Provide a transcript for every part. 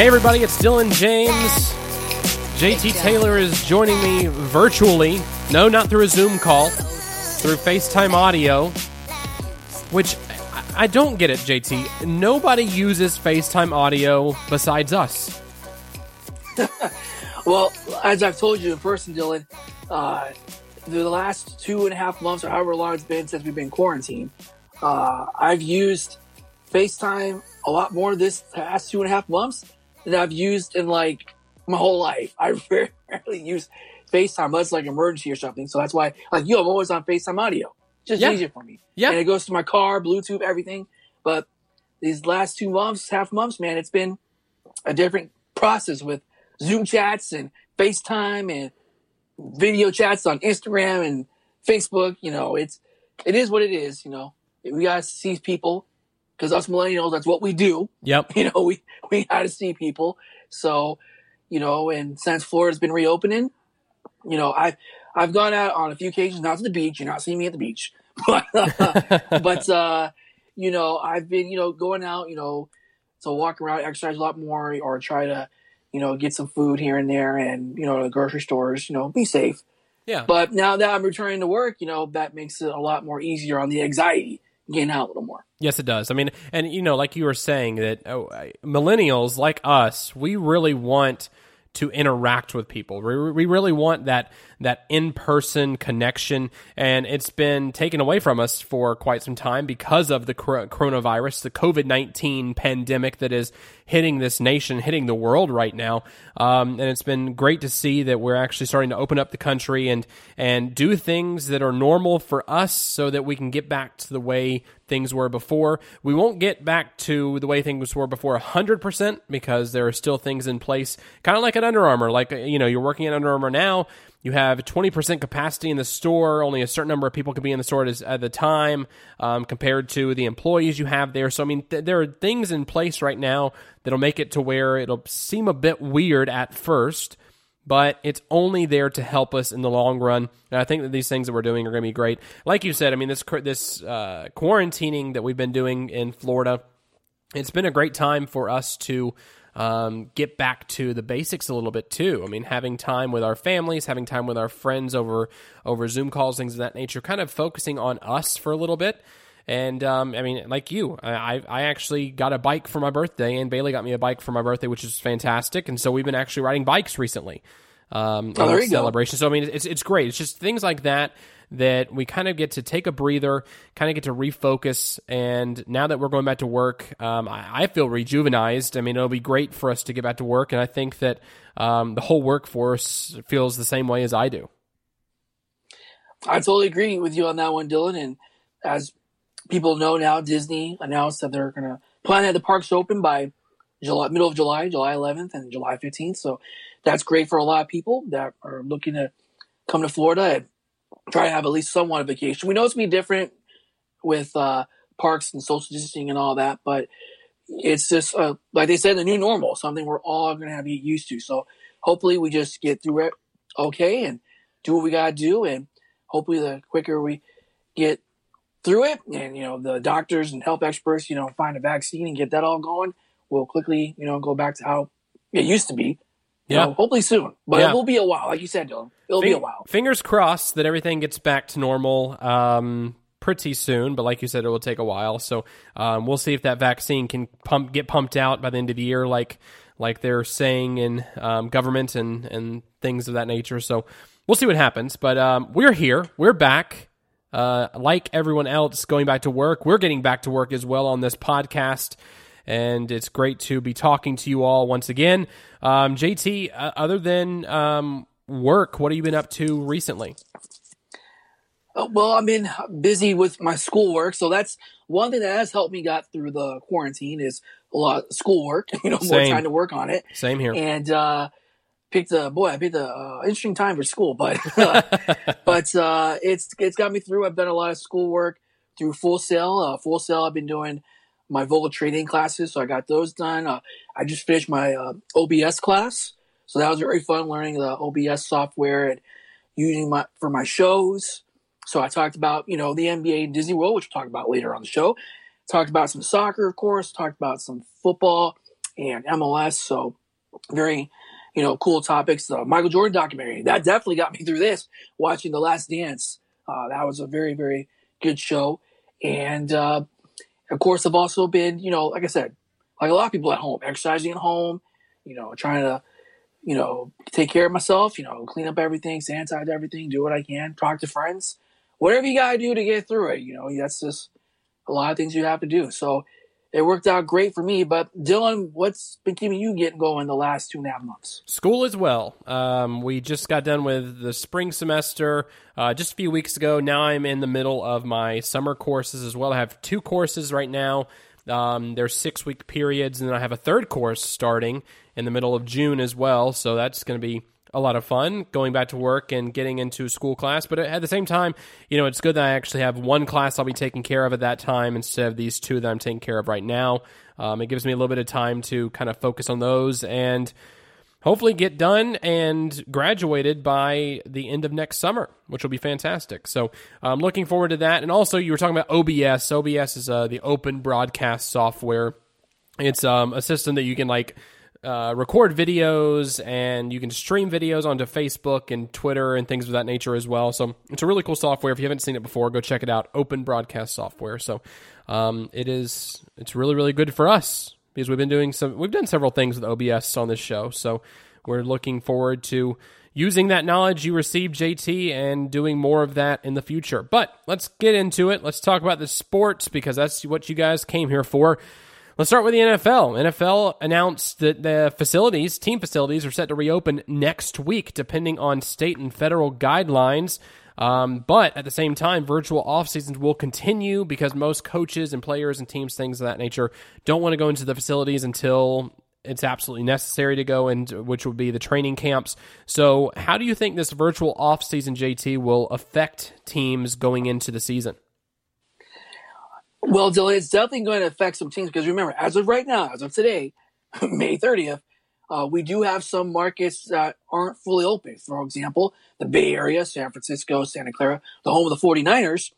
Hey, everybody, it's Dylan James. JT Taylor is joining me virtually. No, not through a Zoom call, through FaceTime audio, which I- don't get it, JT. Nobody uses FaceTime audio besides us. Well, as I've told you in person, Dylan, uh, the last two and a half months, or however long it's been since we've been quarantined, uh, I've used FaceTime a lot more this past two and a half months than I've used in like my whole life. I rarely use FaceTime unless like emergency or something. So that's why, like you, I'm always on FaceTime audio. Just Yeah. easier for me. Yeah. And it goes to my car, Bluetooth, everything. But these last two months, half months, man, it's been a different process with Zoom chats and FaceTime and video chats on Instagram and Facebook. You know, it's it is what it is. You know, we gotta see people because us millennials, that's what we do. Yep. You know, we we gotta see people. So, you know, and since Florida's been reopening, you know, I've I've gone out on a few occasions, not to the beach. You're not seeing me at the beach, but but uh, you know, I've been you know going out, you know, to walk around, exercise a lot more, or try to, you know, get some food here and there, and you know, the grocery stores, you know, be safe. Yeah. But now that I'm returning to work, you know, that makes it a lot more easier on the anxiety getting out a little more. Yes, it does. I mean, and you know, like you were saying that oh, millennials like us, we really want to interact with people. We, we really want that that in person connection, and it's been taken away from us for quite some time because of the coronavirus, the COVID nineteen pandemic that is hitting this nation, hitting the world right now. Um, and it's been great to see that we're actually starting to open up the country and and do things that are normal for us, so that we can get back to the way things were before. We won't get back to the way things were before 100% because there are still things in place, kind of like at Under Armour. Like, you know, you're working at Under Armour now, you have 20% capacity in the store, only a certain number of people can be in the store at, the time um, compared to the employees you have there. So, I mean, th- there are things in place right now that'll make it to where it'll seem a bit weird at first but it's only there to help us in the long run. And I think that these things that we're doing are going to be great. Like you said, I mean, this this uh, quarantining that we've been doing in Florida, it's been a great time for us to um, get back to the basics a little bit too. I mean, having time with our families, having time with our friends over over Zoom calls, things of that nature, kind of focusing on us for a little bit. And um, I mean, like you, I, I actually got a bike for my birthday, and Bailey got me a bike for my birthday, which is fantastic. And so we've been actually riding bikes recently. Um, Oh, there you go. celebration. So I mean, it's it's great. It's just things like that that we kind of get to take a breather, kind of get to refocus. And now that we're going back to work, um, I, I feel rejuvenized. I mean, it'll be great for us to get back to work, and I think that um, the whole workforce feels the same way as I do. I totally agree with you on that one, Dylan. And as people know now, Disney announced that they're going to plan to have the parks open by July, middle of July, July 11th and July 15th. So that's great for a lot of people that are looking to come to Florida try to have at least somewhat of vacation. We know it's to be different with uh, parks and social distancing and all that, but it's just, uh, like they said, the new normal, something we're all going to have to get used to. So hopefully we just get through it okay and do what we got to do. And hopefully the quicker we get through it and, you know, the doctors and health experts, you know, find a vaccine and get that all going, we'll quickly, you know, go back to how it used to be. Yeah. know, hopefully soon, but Yeah. it will be a while. Like you said, Dylan, it'll be a while. Fingers crossed that everything gets back to normal um, pretty soon, but like you said, it will take a while. So um, we'll see if that vaccine can pump get pumped out by the end of the year, like like they're saying in um, government and and things of that nature. So we'll see what happens. But um, we're here, we're back. Uh, like everyone else going back to work, we're getting back to work as well on this podcast. And it's great to be talking to you all once again. Um, JT, uh, other than um, work, what have you been up to recently? Uh, Well, I've been busy with my schoolwork, so that's one thing that has helped me got through the quarantine is a lot of schoolwork. You know, more Same. time to work on it, Same here. and uh, picked a boy. I picked a uh, interesting time for school, but but uh, it's it's got me through. I've done a lot of schoolwork through Full Sail. Uh, Full Sail. I've been doing my Vogel trading classes, so I got those done. Uh, I just finished my uh, OBS class, so that was very fun learning the OBS software and using my for my shows. So I talked about you know the NBA Disney World, which we'll talk about later on the show. Talked about some soccer, of course. Talked about some football and MLS. So very, you know, cool topics. The Michael Jordan documentary that definitely got me through this. Watching The Last Dance, uh, that was a very very good show, and uh, of course I've also been, you know, like I said, like a lot of people at home, exercising at home, you know, trying to, you know, take care of myself, you know, clean up everything, sanitize everything, do what I can, talk to friends, whatever you gotta do to get through it. You know, that's just a lot of things you have to do. So it worked out great for me. But Dylan, what's been keeping you getting going the last two and a half months? School as well. Um, we just got done with the spring semester uh, just a few weeks ago. Now I'm in the middle of my summer courses as well. I have two courses right now. Um, there's six week periods, and then I have a third course starting in the middle of June as well. So that's going to be a lot of fun going back to work and getting into school class. But at the same time, you know, it's good that I actually have one class I'll be taking care of at that time instead of these two that I'm taking care of right now. Um, it gives me a little bit of time to kind of focus on those and hopefully get done and graduated by the end of next summer, which will be fantastic. So I'm um, looking forward to that. And also, you were talking about OBS. OBS is uh, the open broadcast software. It's um, a system that you can like uh, record videos and you can stream videos onto Facebook and Twitter and things of that nature as well. So it's a really cool software. If you haven't seen it before, go check it out. Open broadcast software. So um, it is it's really really good for us because we've been doing some we've done several things with OBS on this show. So we're looking forward to using that knowledge you received, JT, and doing more of that in the future. But let's get into it. Let's talk about the sports because that's what you guys came here for. Let's start with the NFL. NFL announced that the facilities, team facilities, are set to reopen next week, depending on state and federal guidelines. Um, but at the same time, virtual off seasons will continue because most coaches and players and teams, things of that nature, don't want to go into the facilities until it's absolutely necessary to go, and which would be the training camps. So, how do you think this virtual off season, JT, will affect teams going into the season? Well, Dylan, it's definitely going to affect some teams because remember, as of right now, as of today, May 30th, uh, we do have some markets that aren't fully open. For example, the Bay Area, San Francisco, Santa Clara, the home of the 49ers,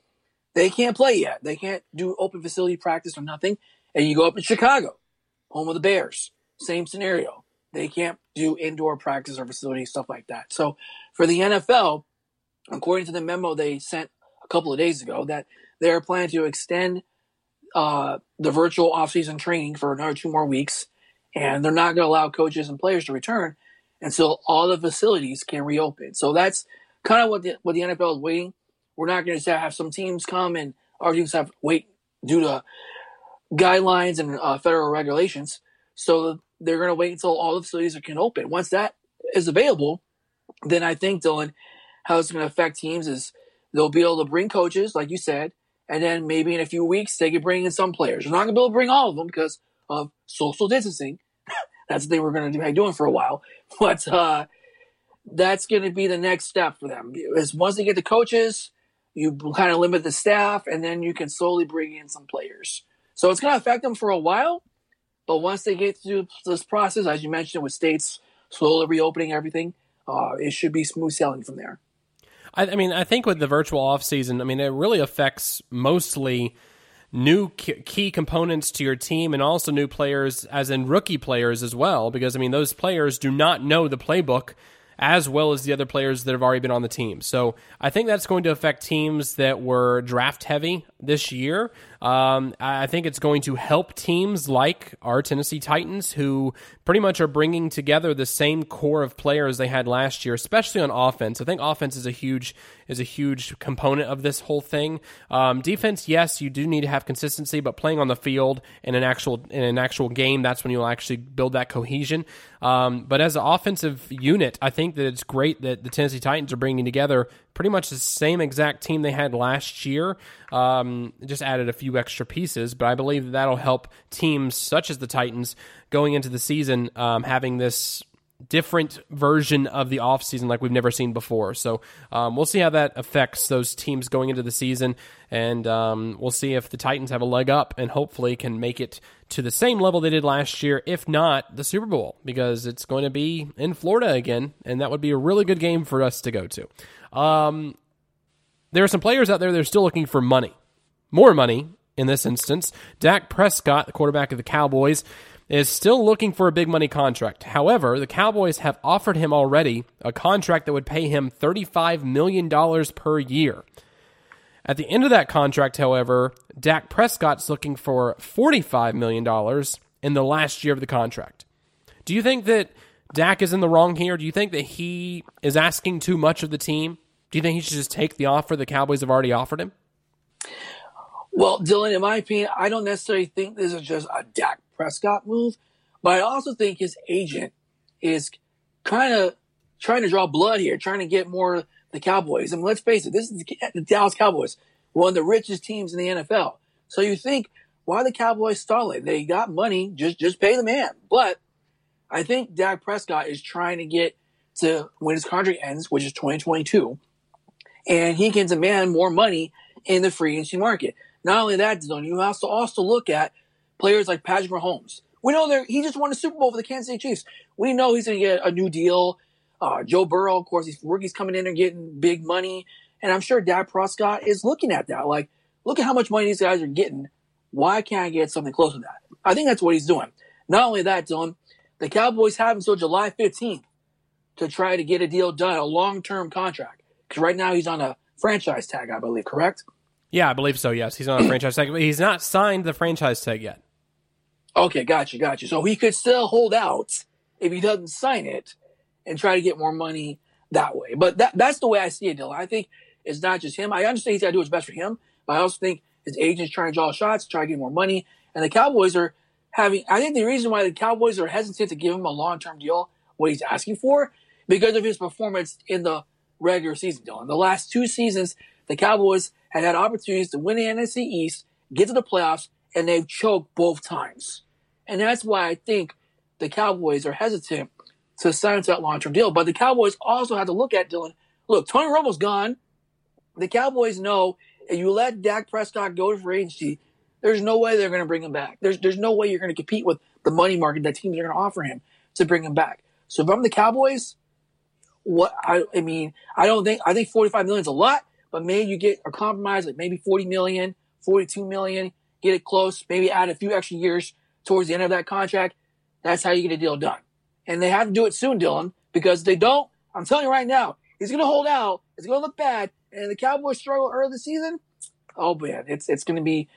they can't play yet. They can't do open facility practice or nothing. And you go up in Chicago, home of the Bears, same scenario. They can't do indoor practice or facility, stuff like that. So for the NFL, according to the memo they sent a couple of days ago, that they're planning to extend uh, the virtual offseason training for another two more weeks, and they're not going to allow coaches and players to return until all the facilities can reopen. So that's kind of what the what the NFL is waiting. We're not going to have some teams come and our teams have wait due to guidelines and uh, federal regulations. So they're going to wait until all the facilities can open. Once that is available, then I think Dylan, how it's going to affect teams is they'll be able to bring coaches, like you said, and then maybe in a few weeks they could bring in some players. They're not gonna be able to bring all of them because of social distancing. that's what they were gonna be doing for a while. But uh, that's gonna be the next step for them. Is once they get the coaches, you kind of limit the staff, and then you can slowly bring in some players. So it's gonna affect them for a while, but once they get through this process, as you mentioned, with states slowly reopening everything, uh, it should be smooth sailing from there. I, I mean, I think with the virtual off season, I mean, it really affects mostly new key components to your team and also new players, as in rookie players as well, because I mean, those players do not know the playbook as well as the other players that have already been on the team. So I think that's going to affect teams that were draft heavy this year. Um, I think it's going to help teams like our Tennessee Titans, who pretty much are bringing together the same core of players they had last year, especially on offense. I think offense is a huge is a huge component of this whole thing. Um, defense, yes, you do need to have consistency, but playing on the field in an actual in an actual game, that's when you'll actually build that cohesion. Um, but as an offensive unit, I think that it's great that the Tennessee Titans are bringing together pretty much the same exact team they had last year. Um, just added a few extra pieces, but I believe that that'll help teams such as the Titans going into the season um, having this different version of the offseason like we've never seen before. So um, we'll see how that affects those teams going into the season. And um, we'll see if the Titans have a leg up and hopefully can make it to the same level they did last year, if not the Super Bowl, because it's going to be in Florida again. And that would be a really good game for us to go to. Um, there are some players out there that are still looking for money, more money in this instance. Dak Prescott, the quarterback of the Cowboys, is still looking for a big money contract. However, the Cowboys have offered him already a contract that would pay him $35 million per year. At the end of that contract, however, Dak Prescott's looking for $45 million in the last year of the contract. Do you think that Dak is in the wrong here? Do you think that he is asking too much of the team? Do you think he should just take the offer the Cowboys have already offered him? Well, Dylan, in my opinion, I don't necessarily think this is just a Dak Prescott move, but I also think his agent is kind of trying to draw blood here, trying to get more the Cowboys. I mean, let's face it, this is the Dallas Cowboys, one of the richest teams in the NFL. So you think, why the Cowboys stalling? They got money, just just pay the man. But I think Dak Prescott is trying to get to when his contract ends, which is 2022, and he can demand more money in the free agency market. Not only that, Zone, you have to also look at players like Patrick Mahomes. We know that he just won a Super Bowl for the Kansas City Chiefs. We know he's going to get a new deal. Uh, Joe Burrow, of course, these rookies coming in and getting big money. And I'm sure Dak Prescott is looking at that. Like, look at how much money these guys are getting. Why can't I get something close to that? I think that's what he's doing. Not only that, Dylan, the Cowboys have until July 15th to try to get a deal done, a long-term contract. Because right now he's on a franchise tag, I believe, correct? Yeah, I believe so. Yes, he's on a franchise tag, but he's not signed the franchise tag yet. Okay, gotcha, gotcha. So he could still hold out if he doesn't sign it and try to get more money that way. But that that's the way I see it, Dylan. I think it's not just him. I understand he's got to do what's best for him, but I also think his agent's trying to draw shots, try to get more money, and the Cowboys are having. I think the reason why the Cowboys are hesitant to give him a long term deal, what he's asking for, because of his performance in the regular season, Dylan. The last two seasons, the Cowboys had had opportunities to win the NFC East, get to the playoffs, and they've choked both times. And that's why I think the Cowboys are hesitant to sign to that long term deal. But the Cowboys also have to look at Dylan. Look, Tony Romo's gone. The Cowboys know if you let Dak Prescott go to free agency, there's no way they're going to bring him back. There's there's no way you're going to compete with the money market that teams are going to offer him to bring him back. So if I'm the Cowboys, what I, I mean, I don't think I think 45 million is a lot but maybe you get a compromise, like maybe 40 million, 42 million, get it close, maybe add a few extra years towards the end of that contract. That's how you get a deal done. And they have to do it soon, Dylan, because they don't, I'm telling you right now, he's going to hold out. It's going to look bad. And the Cowboys struggle early the season. Oh man, it's, it's going to be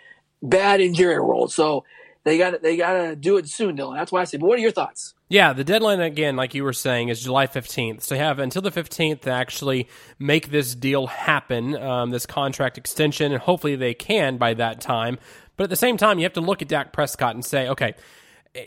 bad in Jerry world. So they got they got to do it soon, Dylan. That's why I say. But what are your thoughts? Yeah, the deadline again, like you were saying, is July fifteenth. So you have until the fifteenth to actually make this deal happen, um, this contract extension, and hopefully they can by that time. But at the same time, you have to look at Dak Prescott and say, okay,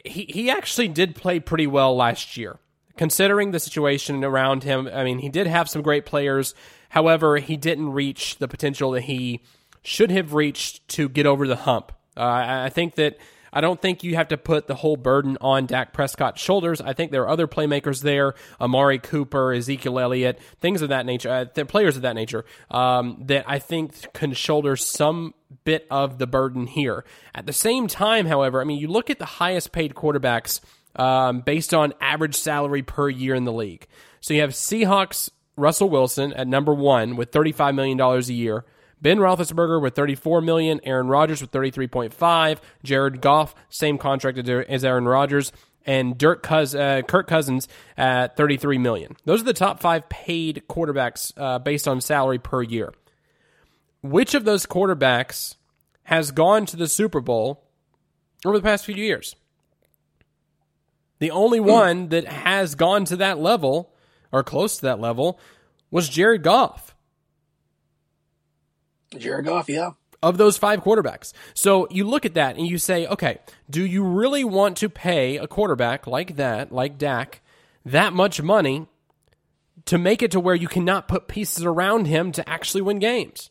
he he actually did play pretty well last year, considering the situation around him. I mean, he did have some great players. However, he didn't reach the potential that he should have reached to get over the hump. Uh, I think that I don't think you have to put the whole burden on Dak Prescott's shoulders. I think there are other playmakers there, Amari Cooper, Ezekiel Elliott, things of that nature, uh, players of that nature, um, that I think can shoulder some bit of the burden here. At the same time, however, I mean, you look at the highest paid quarterbacks um, based on average salary per year in the league. So you have Seahawks Russell Wilson at number one with $35 million a year. Ben Roethlisberger with 34 million, Aaron Rodgers with 33.5, Jared Goff same contract as Aaron Rodgers, and Dirk Cous- uh, Kirk Cousins at 33 million. Those are the top five paid quarterbacks uh, based on salary per year. Which of those quarterbacks has gone to the Super Bowl over the past few years? The only one that has gone to that level or close to that level was Jared Goff. Jared Goff, yeah. Of those five quarterbacks. So you look at that and you say, okay, do you really want to pay a quarterback like that, like Dak, that much money to make it to where you cannot put pieces around him to actually win games?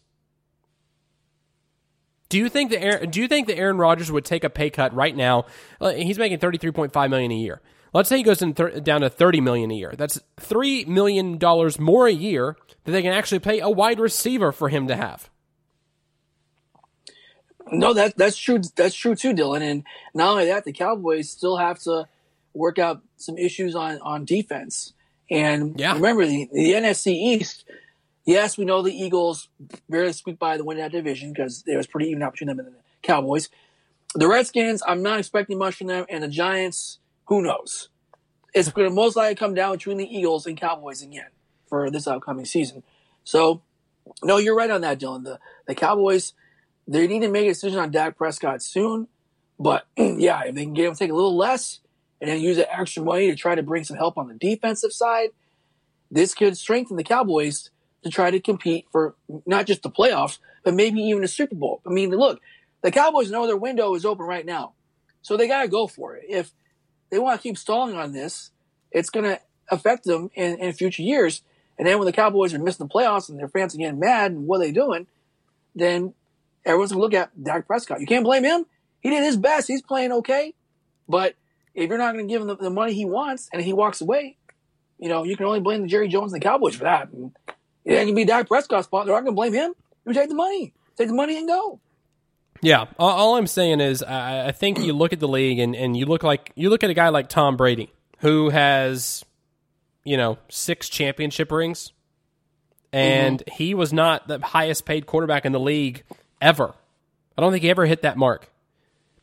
Do you think that Aaron, do you think that Aaron Rodgers would take a pay cut right now? Uh, he's making thirty three point five million a year. Let's say he goes down to thirty million a year. That's three million dollars more a year that they can actually pay a wide receiver for him to have. No, that that's true. That's true too, Dylan. And not only that, the Cowboys still have to work out some issues on on defense. And yeah. remember, the, the NFC East. Yes, we know the Eagles barely squeaked by the win that division because it was pretty even out between them and the Cowboys. The Redskins, I'm not expecting much from them, and the Giants, who knows? It's going to most likely come down between the Eagles and Cowboys again for this upcoming season. So, no, you're right on that, Dylan. The the Cowboys, they need to make a decision on Dak Prescott soon. But yeah, if they can get him to take a little less and then use that extra money to try to bring some help on the defensive side, this could strengthen the Cowboys to try to compete for not just the playoffs, but maybe even a Super Bowl. I mean, look, the Cowboys know their window is open right now. So they got to go for it. If they want to keep stalling on this, it's going to affect them in, in future years. And then when the Cowboys are missing the playoffs and their fans are getting mad and what are they doing, then everyone's going to look at Dak Prescott. You can't blame him. He did his best. He's playing okay. But if you're not going to give him the, the, money he wants and he walks away, you know, you can only blame the Jerry Jones and the Cowboys for that. And it ain't going to be Dak Prescott's fault. They're not going to blame him. You take the money. Take the money and go. Yeah, all, I'm saying is I, I think you look at the league and, and you look like you look at a guy like Tom Brady who has you know, six championship rings, and mm-hmm. he was not the highest paid quarterback in the league ever. I don't think he ever hit that mark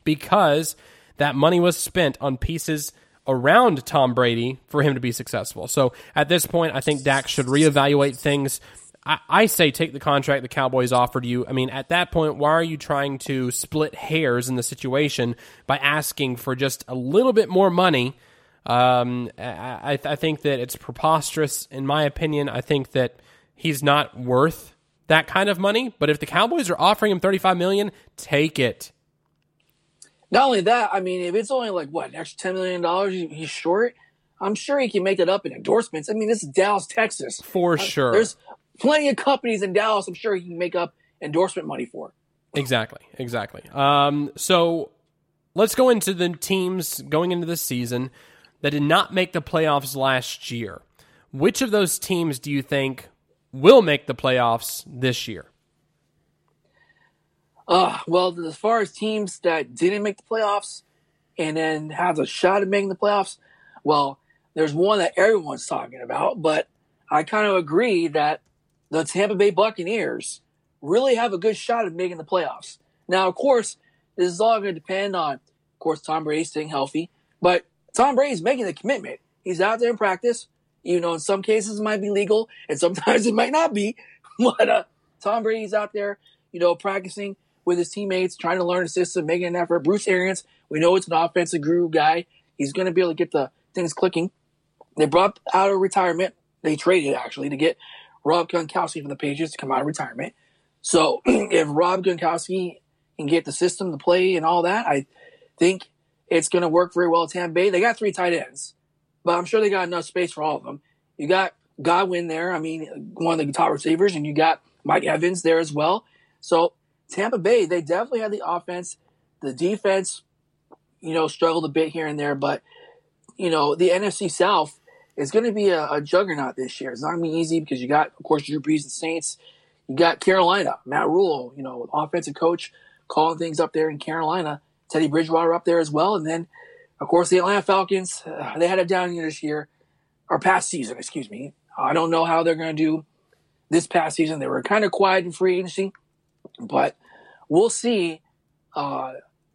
because that money was spent on pieces around Tom Brady for him to be successful. So at this point, I think Dak should reevaluate things. I, I, say take the contract the Cowboys offered you. I mean, at that point, why are you trying to split hairs in the situation by asking for just a little bit more money um, I, I think that it's preposterous, in my opinion. I think that he's not worth that kind of money. But if the Cowboys are offering him thirty five million, take it. Not only that, I mean, if it's only like what an extra ten million dollars he's short, I'm sure he can make that up in endorsements. I mean, this is Dallas, Texas, for uh, sure. There's plenty of companies in Dallas. I'm sure he can make up endorsement money for. Exactly, exactly. Um, so let's go into the teams going into the season that did not make the playoffs last year. Which of those teams do you think will make the playoffs this year? Uh, well, as far as teams that didn't make the playoffs and then have a shot at making the playoffs, well, there's one that everyone's talking about, but I kind of agree that the Tampa Bay Buccaneers really have a good shot at making the playoffs. Now, of course, this is all going to depend on, of course, Tom Brady staying healthy, but Tom Brady's making the commitment. He's out there in practice. You know, in some cases it might be legal and sometimes it might not be. But uh, Tom Brady's out there, you know, practicing with his teammates, trying to learn the system, making an effort. Bruce Arians, we know it's an offensive guru guy. He's going to be able to get the things clicking. They brought out of retirement. They traded actually to get Rob Gronkowski from the Patriots to come out of retirement. So if Rob Gronkowski can get the system to play and all that, I think it's going to work very well at Tampa Bay. They got three tight ends, but I'm sure they got enough space for all of them. You got Godwin there. I mean, one of the top receivers, and you got Mike Evans there as well. So Tampa Bay, they definitely had the offense. The defense, you know, struggled a bit here and there, but you know, the NFC South is going to be a, a juggernaut this year. It's not going to be easy because you got, of course, Drew Brees and Saints. You got Carolina, Matt Rhule, you know, offensive coach calling things up there in Carolina. Teddy Bridgewater up there as well. And then, of course, the Atlanta Falcons, uh, they had a down year this year, or past season, excuse me. I don't know how they're going to do this past season. They were kind of quiet in free agency, but we'll see uh,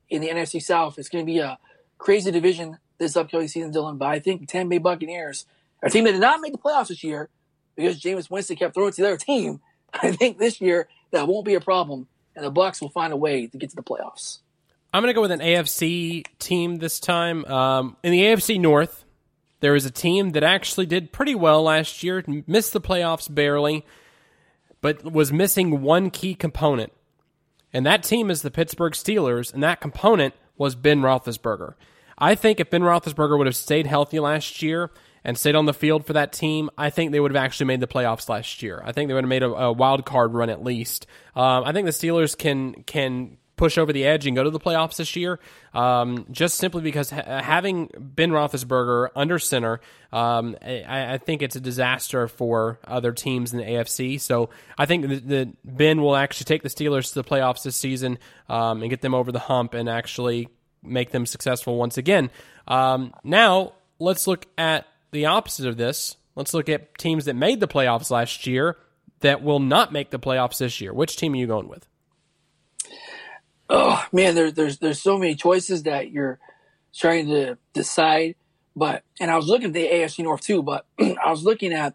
in the NFC South. It's going to be a crazy division this upcoming season, Dylan. But I think the Tampa Bay Buccaneers, a team that did not make the playoffs this year because Jameis Winston kept throwing to their team, I think this year that won't be a problem, and the Bucks will find a way to get to the playoffs. I'm going to go with an AFC team this time. Um, in the AFC North, there is a team that actually did pretty well last year, missed the playoffs barely, but was missing one key component. And that team is the Pittsburgh Steelers, and that component was Ben Roethlisberger. I think if Ben Roethlisberger would have stayed healthy last year and stayed on the field for that team, I think they would have actually made the playoffs last year. I think they would have made a, a wild card run at least. Um, I think the Steelers can can push over the edge and go to the playoffs this year, um, just simply because ha- having Ben Roethlisberger under center, um, I, I, think it's a disaster for other teams in the AFC. So I think that Ben will actually take the Steelers to the playoffs this season um, and get them over the hump and actually make them successful once again. Um, now let's look at the opposite of this. Let's look at teams that made the playoffs last year that will not make the playoffs this year. Which team are you going with? Oh man, there's there's there's so many choices that you're trying to decide. But and I was looking at the AFC North too, but I was looking at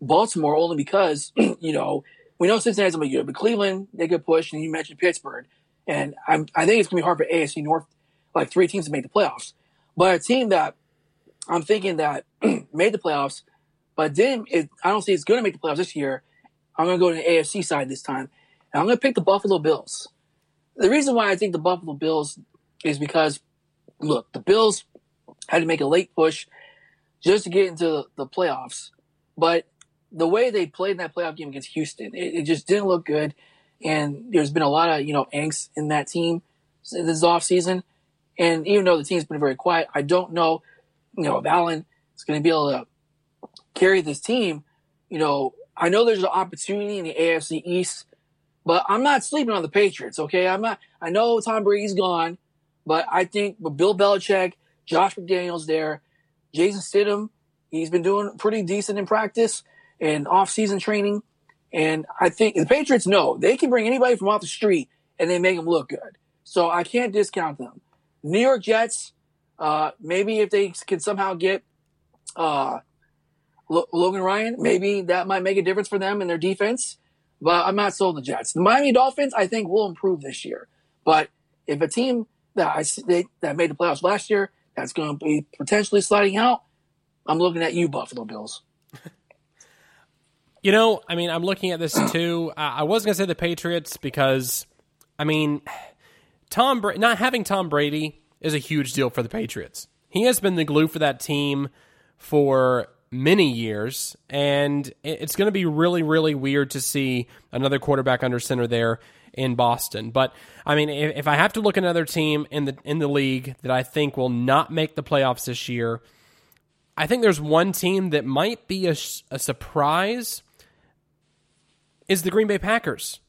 Baltimore only because you know we know Cincinnati's gonna be good, but Cleveland they could push, and you mentioned Pittsburgh, and I'm, I think it's gonna be hard for AFC North like three teams to make the playoffs. But a team that I'm thinking that made the playoffs, but didn't, it, I don't see it's gonna make the playoffs this year. I'm gonna go to the AFC side this time, and I'm gonna pick the Buffalo Bills. The reason why I think the Buffalo Bills is because, look, the Bills had to make a late push just to get into the playoffs, but the way they played in that playoff game against Houston, it, it, just didn't look good. And there's been a lot of, you know, angst in that team this off season. And even though the team's been very quiet, I don't know, you know, if Allen is going to be able to carry this team. You know, I know there's an opportunity in the AFC East, but I'm not sleeping on the Patriots. Okay. I'm not, I know Tom Brady's gone, but I think with Bill Belichick, Josh McDaniels there, Jason Stidham, he's been doing pretty decent in practice and off-season training. And I think the Patriots know they can bring anybody from off the street and they make them look good. So I can't discount them. New York Jets, uh, maybe if they can somehow get uh, Logan Ryan, maybe that might make a difference for them in their defense. But I'm not sold on the Jets. The Miami Dolphins, I think, will improve this year. But if a team that I they, that made the playoffs last year that's going to be potentially sliding out, I'm looking at you, Buffalo Bills. You know, I mean, I'm looking at this too. I was going to say the Patriots because, I mean, Tom Bra- not having Tom Brady is a huge deal for the Patriots. He has been the glue for that team for many years, and it's going to be really, really weird to see another quarterback under center there in Boston. But I mean, if, if I have to look at another team in the in the league that I think will not make the playoffs this year, I think there's one team that might be a, a surprise is the Green Bay Packers.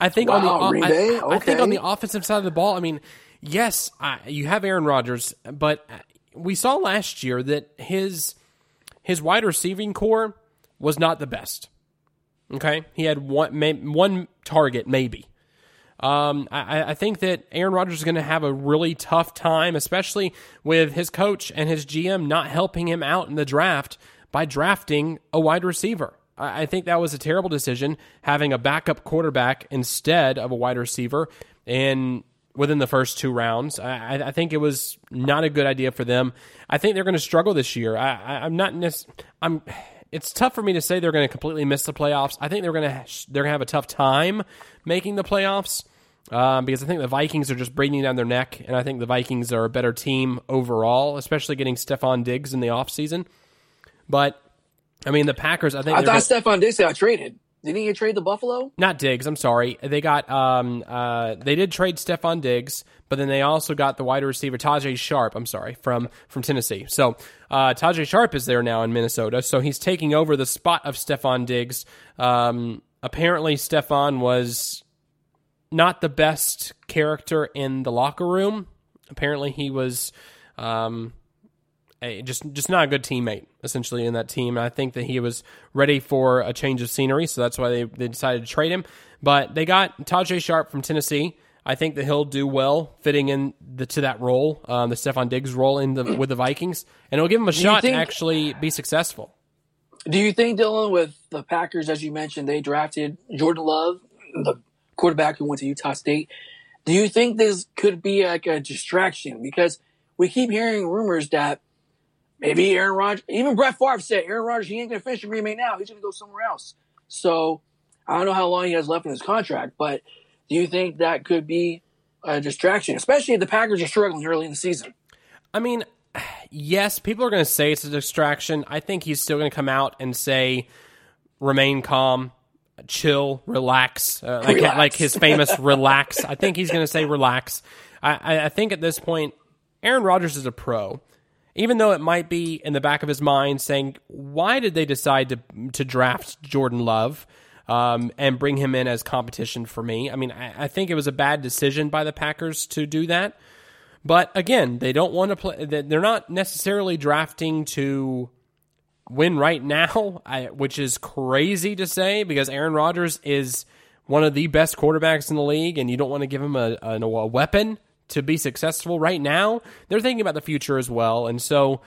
I think wow, on the I, okay. I, think on the offensive side of the ball, I mean, yes, I, you have Aaron Rodgers, but uh, we saw last year that his his wide receiving core was not the best. Okay, he had one one target maybe. Um, I, I, think that Aaron Rodgers is going to have a really tough time, especially with his coach and his GM not helping him out in the draft by drafting a wide receiver. I think that was a terrible decision having a backup quarterback instead of a wide receiver in within the first two rounds. I, I think it was not a good idea for them. I think they're going to struggle this year. I, am not. Nec- I'm. It's tough for me to say they're going to completely miss the playoffs. I think they're going to they're going to have a tough time making the playoffs. Um, because I think the Vikings are just breathing down their neck, and I think the Vikings are a better team overall, especially getting Stefon Diggs in the offseason. But I mean, the Packers. I think I thought just, Stefon Diggs got traded. Didn't he trade the Buffalo? Not Diggs. I'm sorry. They got um uh they did trade Stefon Diggs, but then they also got the wide receiver Tajae Sharpe. I'm sorry from from Tennessee. So uh, Tajae Sharpe is there now in Minnesota, so he's taking over the spot of Stefon Diggs. Um, apparently, Stefon was not the best character in the locker room. Apparently, he was. Um, a, just just not a good teammate essentially in that team. I think that he was ready for a change of scenery, so that's why they, they decided to trade him. But they got Tajae Sharpe from Tennessee. I think that he'll do well fitting in the, to that role, um, the Stefon Diggs role in the with the Vikings, and it'll give him a do shot think, to actually be successful. Do you think Dylan with the Packers, as you mentioned, they drafted Jordan Love, the quarterback who went to Utah State? Do you think this could be like a distraction because we keep hearing rumors that maybe Aaron Rodgers, even Brett Favre said Aaron Rodgers, he ain't going to finish in Green Bay now. He's going to go somewhere else. So I don't know how long he has left in his contract, but do you think that could be a distraction, especially if the Packers are struggling early in the season? I mean, yes, people are going to say it's a distraction. I think he's still going to come out and say, remain calm, chill, relax, uh, like, relax. like his famous relax. I think he's going to say relax. I, I think at this point, Aaron Rodgers is a pro even though it might be in the back of his mind saying, why did they decide to to draft Jordan Love um, and bring him in as competition for me? I mean, I, I, think it was a bad decision by the Packers to do that. But again, they don't want to play. They're not necessarily drafting to win right now, which is crazy to say because Aaron Rodgers is one of the best quarterbacks in the league and you don't want to give him a, a, a weapon to be successful right now, they're thinking about the future as well. And so,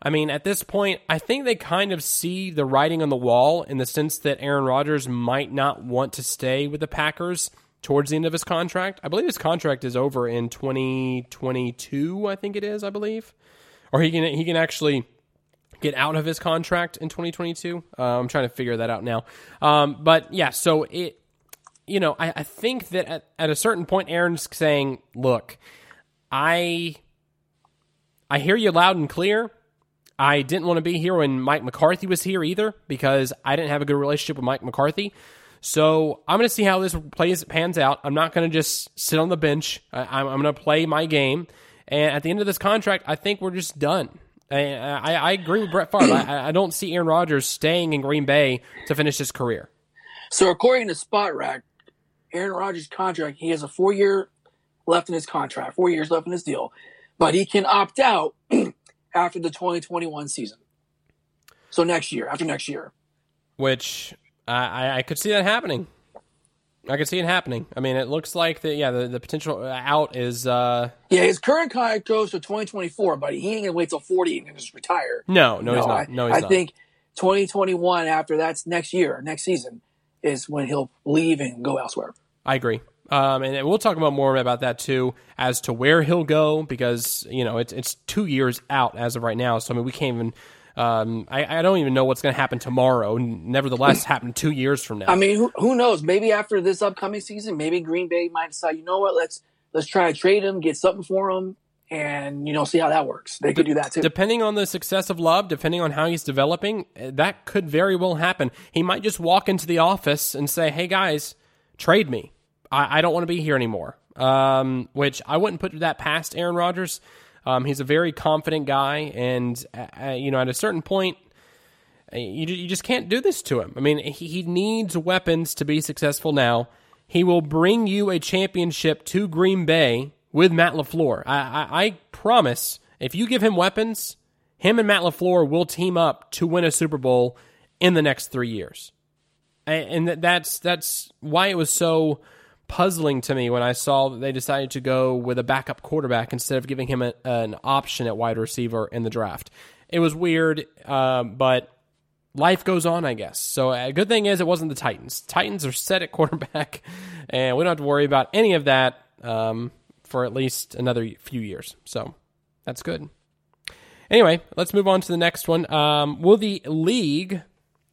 I mean, at this point, I think they kind of see the writing on the wall in the sense that Aaron Rodgers might not want to stay with the Packers towards the end of his contract. I believe his contract is over in 2022, I think it is, I believe. Or he can he can actually get out of his contract in 2022. Uh, I'm trying to figure that out now. Um, but yeah, so it you know, I, I think that at, at a certain point, Aaron's saying, "Look, I I hear you loud and clear. I didn't want to be here when Mike McCarthy was here either because I didn't have a good relationship with Mike McCarthy. So I'm going to see how this plays pans out. I'm not going to just sit on the bench. I, am going to play my game. And at the end of this contract, I think we're just done. I, I, agree with Brett Favre. I, I don't see Aaron Rodgers staying in Green Bay to finish his career. So according to Spotrac, Aaron Rodgers' contract, he has a four year left in his contract, four years left in his deal, but he can opt out after the 2021 season. So next year, after next year. Which I, I could see that happening. I could see it happening. I mean, it looks like the yeah the, the potential out is uh yeah his current contract goes to 2024, but he ain't gonna wait till 40 and just retire. No, no, no he's not. No, he's I not. think 2021 after that's next year, next season is when he'll leave and go elsewhere. I agree. Um, and we'll talk about more about that too, as to where he'll go, because you know it's it's two years out as of right now. So I mean, we can't even. Um, I, I don't even know what's going to happen tomorrow. Nevertheless, happen two years from now. I mean, who, who knows? Maybe after this upcoming season, maybe Green Bay might decide, you know what? Let's let's try to trade him, get something for him, and you know see how that works. They could do that too. Depending on the success of Love, depending on how he's developing, eh, that could very well happen. He might just walk into the office and say, "Hey guys, trade me. I, I don't want to be here anymore. Um, which I wouldn't put that past Aaron Rodgers. Um, he's a very confident guy, and uh, uh, you know, at a certain point, uh, you, you just can't do this to him. I mean, he, he needs weapons to be successful now. He will bring you a championship to Green Bay with Matt LaFleur. I, I, I promise, if you give him weapons, him and Matt LaFleur will team up to win a Super Bowl in the next three years and that's that's why it was so puzzling to me when I saw that they decided to go with a backup quarterback instead of giving him a, an option at wide receiver in the draft. It was weird, um, but life goes on, I guess. So a good thing is it wasn't the Titans. Titans are set at quarterback, and we don't have to worry about any of that um, for at least another few years. So that's good. Anyway, let's move on to the next one. Um, will the league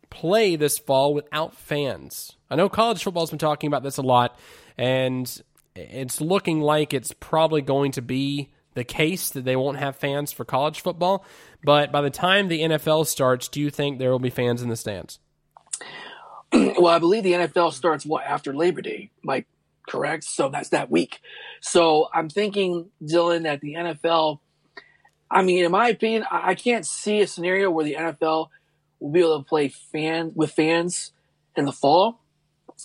play this fall without fans. I know college football's been talking about this a lot, and it's looking like it's probably going to be the case that they won't have fans for college football. But by the time the NFL starts, do you think there will be fans in the stands? well, I believe the NFL starts what after Labor Day, Mike. Correct. So that's that week. So I'm thinking, Dylan, that the NFL. I mean, in my opinion, I can't see a scenario where the NFL we'll be able to play fan with fans in the fall,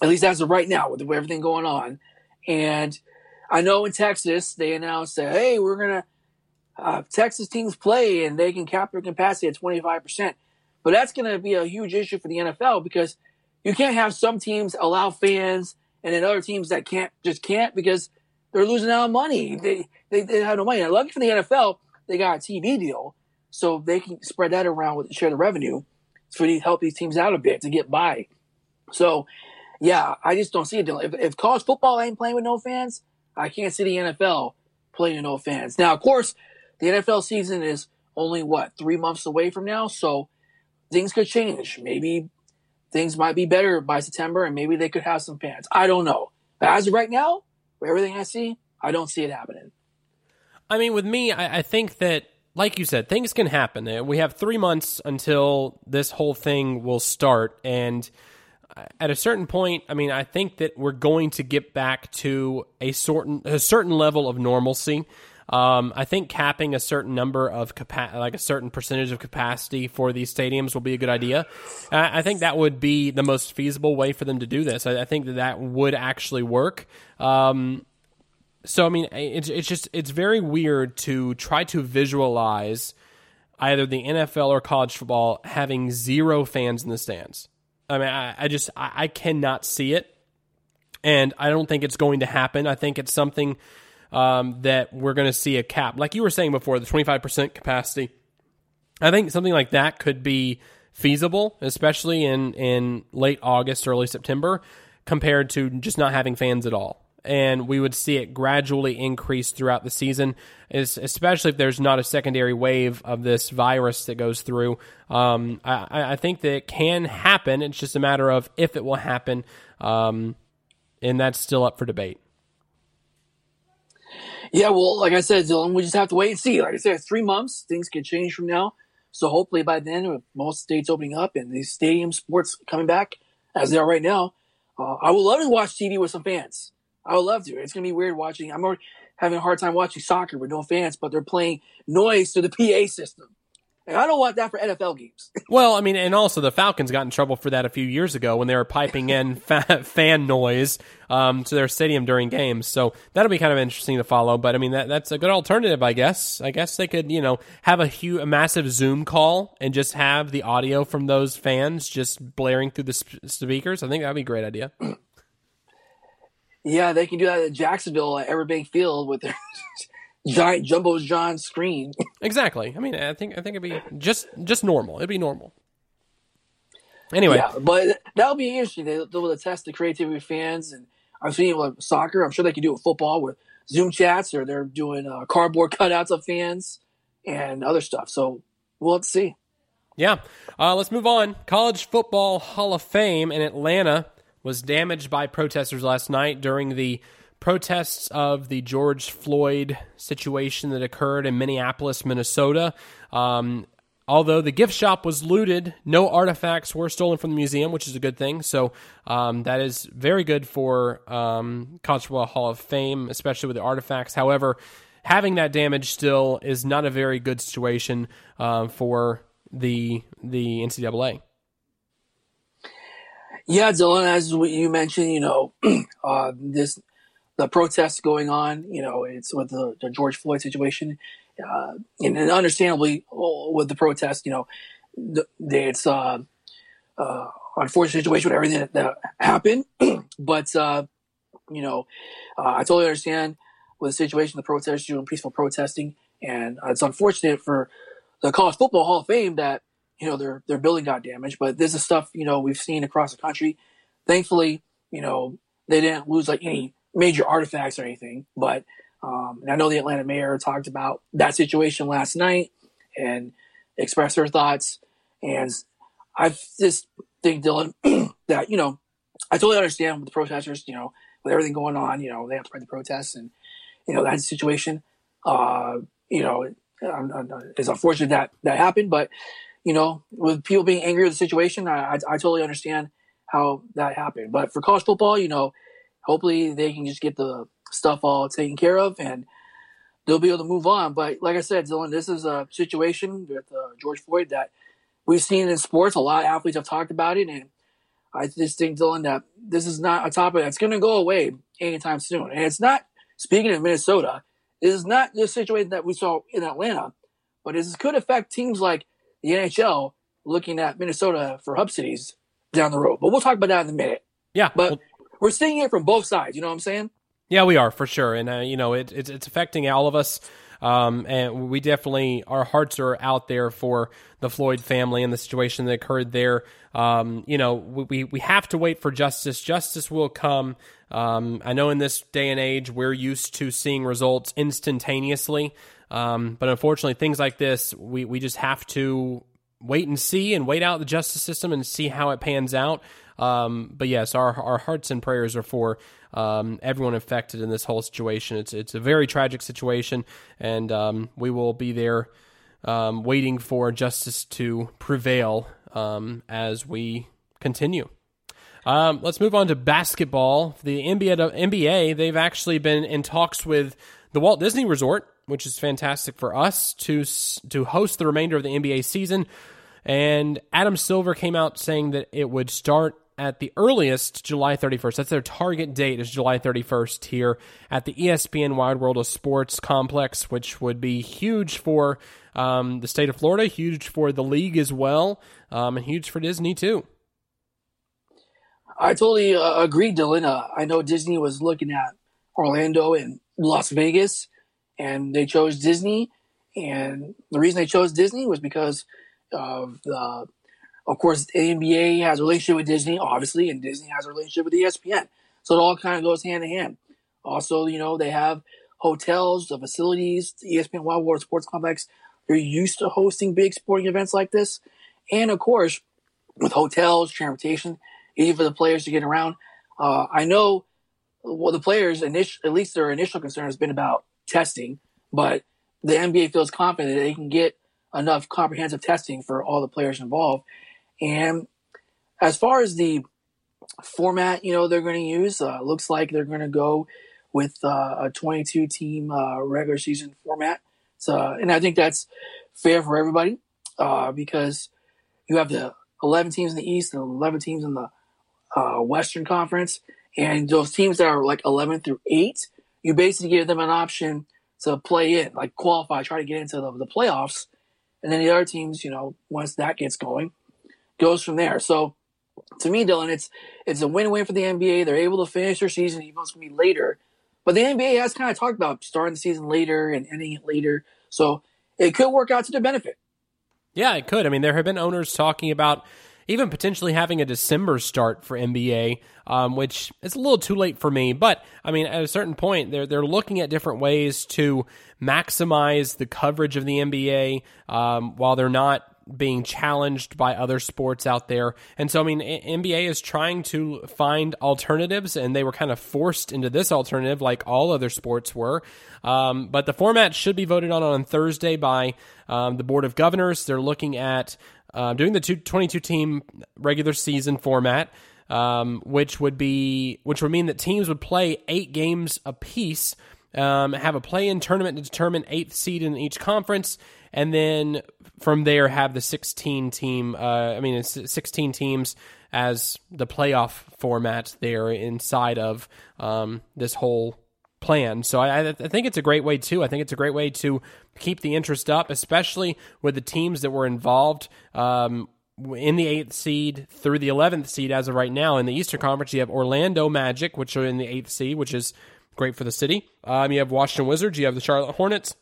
at least as of right now with everything going on. And I know in Texas they announced that hey, we're gonna uh, Texas teams play and they can cap their capacity at twenty five percent, but that's gonna be a huge issue for the NFL because you can't have some teams allow fans and then other teams that can't just can't because they're losing out on money. They they, they have no money. And lucky for the NFL, they got a TV deal, so they can spread that around with share the revenue for these help these teams out a bit to get by. So, yeah, I just don't see it. If, if college football ain't playing with no fans, I can't see the NFL playing with no fans. Now, of course, the NFL season is only what three months away from now, so things could change. Maybe things might be better by September, and maybe they could have some fans. I don't know. But as of right now, everything I see, I don't see it happening. I mean, with me, I, I think that like you said, things can happen. Uh, we have three months until this whole thing will start. And at a certain point, I mean, I think that we're going to get back to a certain, a certain level of normalcy. Um, I think capping a certain number of capa- like a certain percentage of capacity for these stadiums will be a good idea. I think that would be the most feasible way for them to do this. I, I think that that would actually work. Um, so I mean, it's it's just it's very weird to try to visualize either the NFL or college football having zero fans in the stands. I mean, I, I just I, I, cannot see it. And I don't think it's going to happen. I think it's something um, that we're going to see a cap. Like you were saying before, the 25% capacity. I think something like that could be feasible, especially in, in late August, early September, compared to just not having fans at all. And we would see it gradually increase throughout the season, especially if there's not a secondary wave of this virus that goes through. Um, I, I, think that it can happen. It's just a matter of if it will happen. Um, and that's still up for debate. Yeah, well, like I said, Dylan, we just have to wait and see. Like I said, three months, things can change from now. So hopefully by then, with most states opening up and these stadium sports coming back as they are right now, uh, I would love to watch TV with some fans. I would love to. It's gonna be weird watching. I'm already having a hard time watching soccer with no fans, but they're playing noise to the PA system. I don't want that for NFL games. well, I mean, and also the Falcons got in trouble for that a few years ago when they were piping in fa- fan noise um, to their stadium during games. So that'll be kind of interesting to follow. But I mean, that, that's a good alternative, I guess. I guess they could, you know, have a huge, a massive Zoom call and just have the audio from those fans just blaring through the sp- speakers. I think that'd be a great idea. Yeah, they can do that at Jacksonville at Everbank Field with their giant Jumbotron screen. exactly. I mean, I think I think it'd be just just normal. It'd be normal. Anyway, yeah, but that'll be interesting. They'll, they'll test the creativity of fans, and I've seen it with soccer. I'm sure they can do it with football with Zoom chats, or they're doing uh, cardboard cutouts of fans and other stuff. So we'll see. Yeah, uh, let's move on. College Football Hall of Fame in Atlanta was damaged by protesters last night during the protests of the George Floyd situation that occurred in Minneapolis, Minnesota. Um, although the gift shop was looted, no artifacts were stolen from the museum, which is a good thing. So um, that is very good for um, Football Hall of Fame, especially with the artifacts. However, having that damage still is not a very good situation uh, for the the NCAA. Yeah, Dylan, as you mentioned, you know, uh, this the protests going on. You know, it's with the, the George Floyd situation, uh, and, and, understandably with the protests, you know, the, it's uh, uh, unfortunate situation with everything that, that happened. but uh, you know, uh, I totally understand with the situation, the protesters doing peaceful protesting, and it's unfortunate for the College Football Hall of Fame that you know their their building got damaged. But this is stuff you know we've seen across the country. Thankfully, you know they didn't lose like any major artifacts or anything. But um, and I know the Atlanta mayor talked about that situation last night and expressed her thoughts. And I just think Dylan that you know I totally understand with the protesters. You know, with everything going on, you know they have to fight the protests and you know that situation. Uh, you know, it's unfortunate that that happened, but you know, with people being angry with the situation, I, I, I totally understand how that happened. But for college football, you know, hopefully they can just get the stuff all taken care of and they'll be able to move on. But like I said, Dylan, this is a situation with uh, George Floyd that we've seen in sports. A lot of athletes have talked about it, and I just think, Dylan, that this is not a topic that's going to go away anytime soon. And it's not. Speaking of Minnesota, it is not the situation that we saw in Atlanta, but this could affect teams like the NHL looking at Minnesota for hub cities down the road. But we'll talk about that in a minute. Yeah, but well, we're seeing it from both sides. You know what I'm saying? Yeah, we are for sure, and uh, you know it, it's it's affecting all of us. Um, and we definitely our hearts are out there for the Floyd family and the situation that occurred there. Um, you know, we we have to wait for justice. Justice will come. Um, I know in this day and age we're used to seeing results instantaneously, um, but unfortunately, things like this we we just have to wait and see and wait out the justice system and see how it pans out. Um, but yes, our our hearts and prayers are for um, everyone affected in this whole situation. It's it's a very tragic situation, and um, we will be there um, waiting for justice to prevail um, as we continue. Um, let's move on to basketball. The NBA, NBA, they've actually been in talks with the Walt Disney Resort, which is fantastic for us to to host the remainder of the NBA season. And Adam Silver came out saying that it would start at the earliest July 31st. That's their target date is July 31st here at the ESPN Wide World of Sports complex, which would be huge for um, the state of Florida, huge for the league as well, um, and huge for Disney too. I totally uh, agree, Dylan. Uh, I know Disney was looking at Orlando and Las Vegas, and they chose Disney. And the reason they chose Disney was because of the, of course, the NBA has a relationship with Disney, obviously, and Disney has a relationship with ESPN. So it all kind of goes hand in hand. Also, you know, they have hotels, the facilities, the ESPN Wide World Sports Complex. They're used to hosting big sporting events like this. And of course, with hotels, transportation, easy for the players to get around. Uh, I know well, the players, at least their initial concern has been about testing, but the NBA feels confident that they can get enough comprehensive testing for all the players involved. And as far as the format, you know, they're going to use, uh, looks like they're going to go with uh, a 22 team uh, regular season format. So, and I think that's fair for everybody uh, because you have the 11 teams in the East and 11 teams in the uh, Western Conference. And those teams that are like 11 through 8, you basically give them an option to play in, like qualify, try to get into the, the playoffs. And then the other teams, you know, once that gets going, goes from there. So to me, Dylan, it's it's a win-win for the NBA. They're able to finish their season, even though it's going to be later. But the NBA has kind of talked about starting the season later and ending it later. So it could work out to their benefit. Yeah, it could. I mean, there have been owners talking about even potentially having a December start for NBA, um, which is a little too late for me. But I mean, at a certain point, they're they're looking at different ways to maximize the coverage of the NBA um, while they're not being challenged by other sports out there. And so, I mean, NBA is trying to find alternatives, and they were kind of forced into this alternative, like all other sports were. Um, but the format should be voted on on Thursday by um, the Board of Governors. They're looking at uh, doing the two, 22 team regular season format, um, which would be which would mean that teams would play eight games apiece, um, have a play-in tournament to determine eighth seed in each conference, and then from there have the 16 team. Uh, I mean, it's 16 teams as the playoff format there inside of um, this whole plan. So I, I, think it's a great way too. I think it's a great way to keep the interest up, especially with the teams that were involved. Um, in the eighth seed through the 11th seed as of right now in the Eastern Conference, you have Orlando Magic, which are in the eighth seed, which is great for the city. Um, you have Washington Wizards, you have the Charlotte Hornets,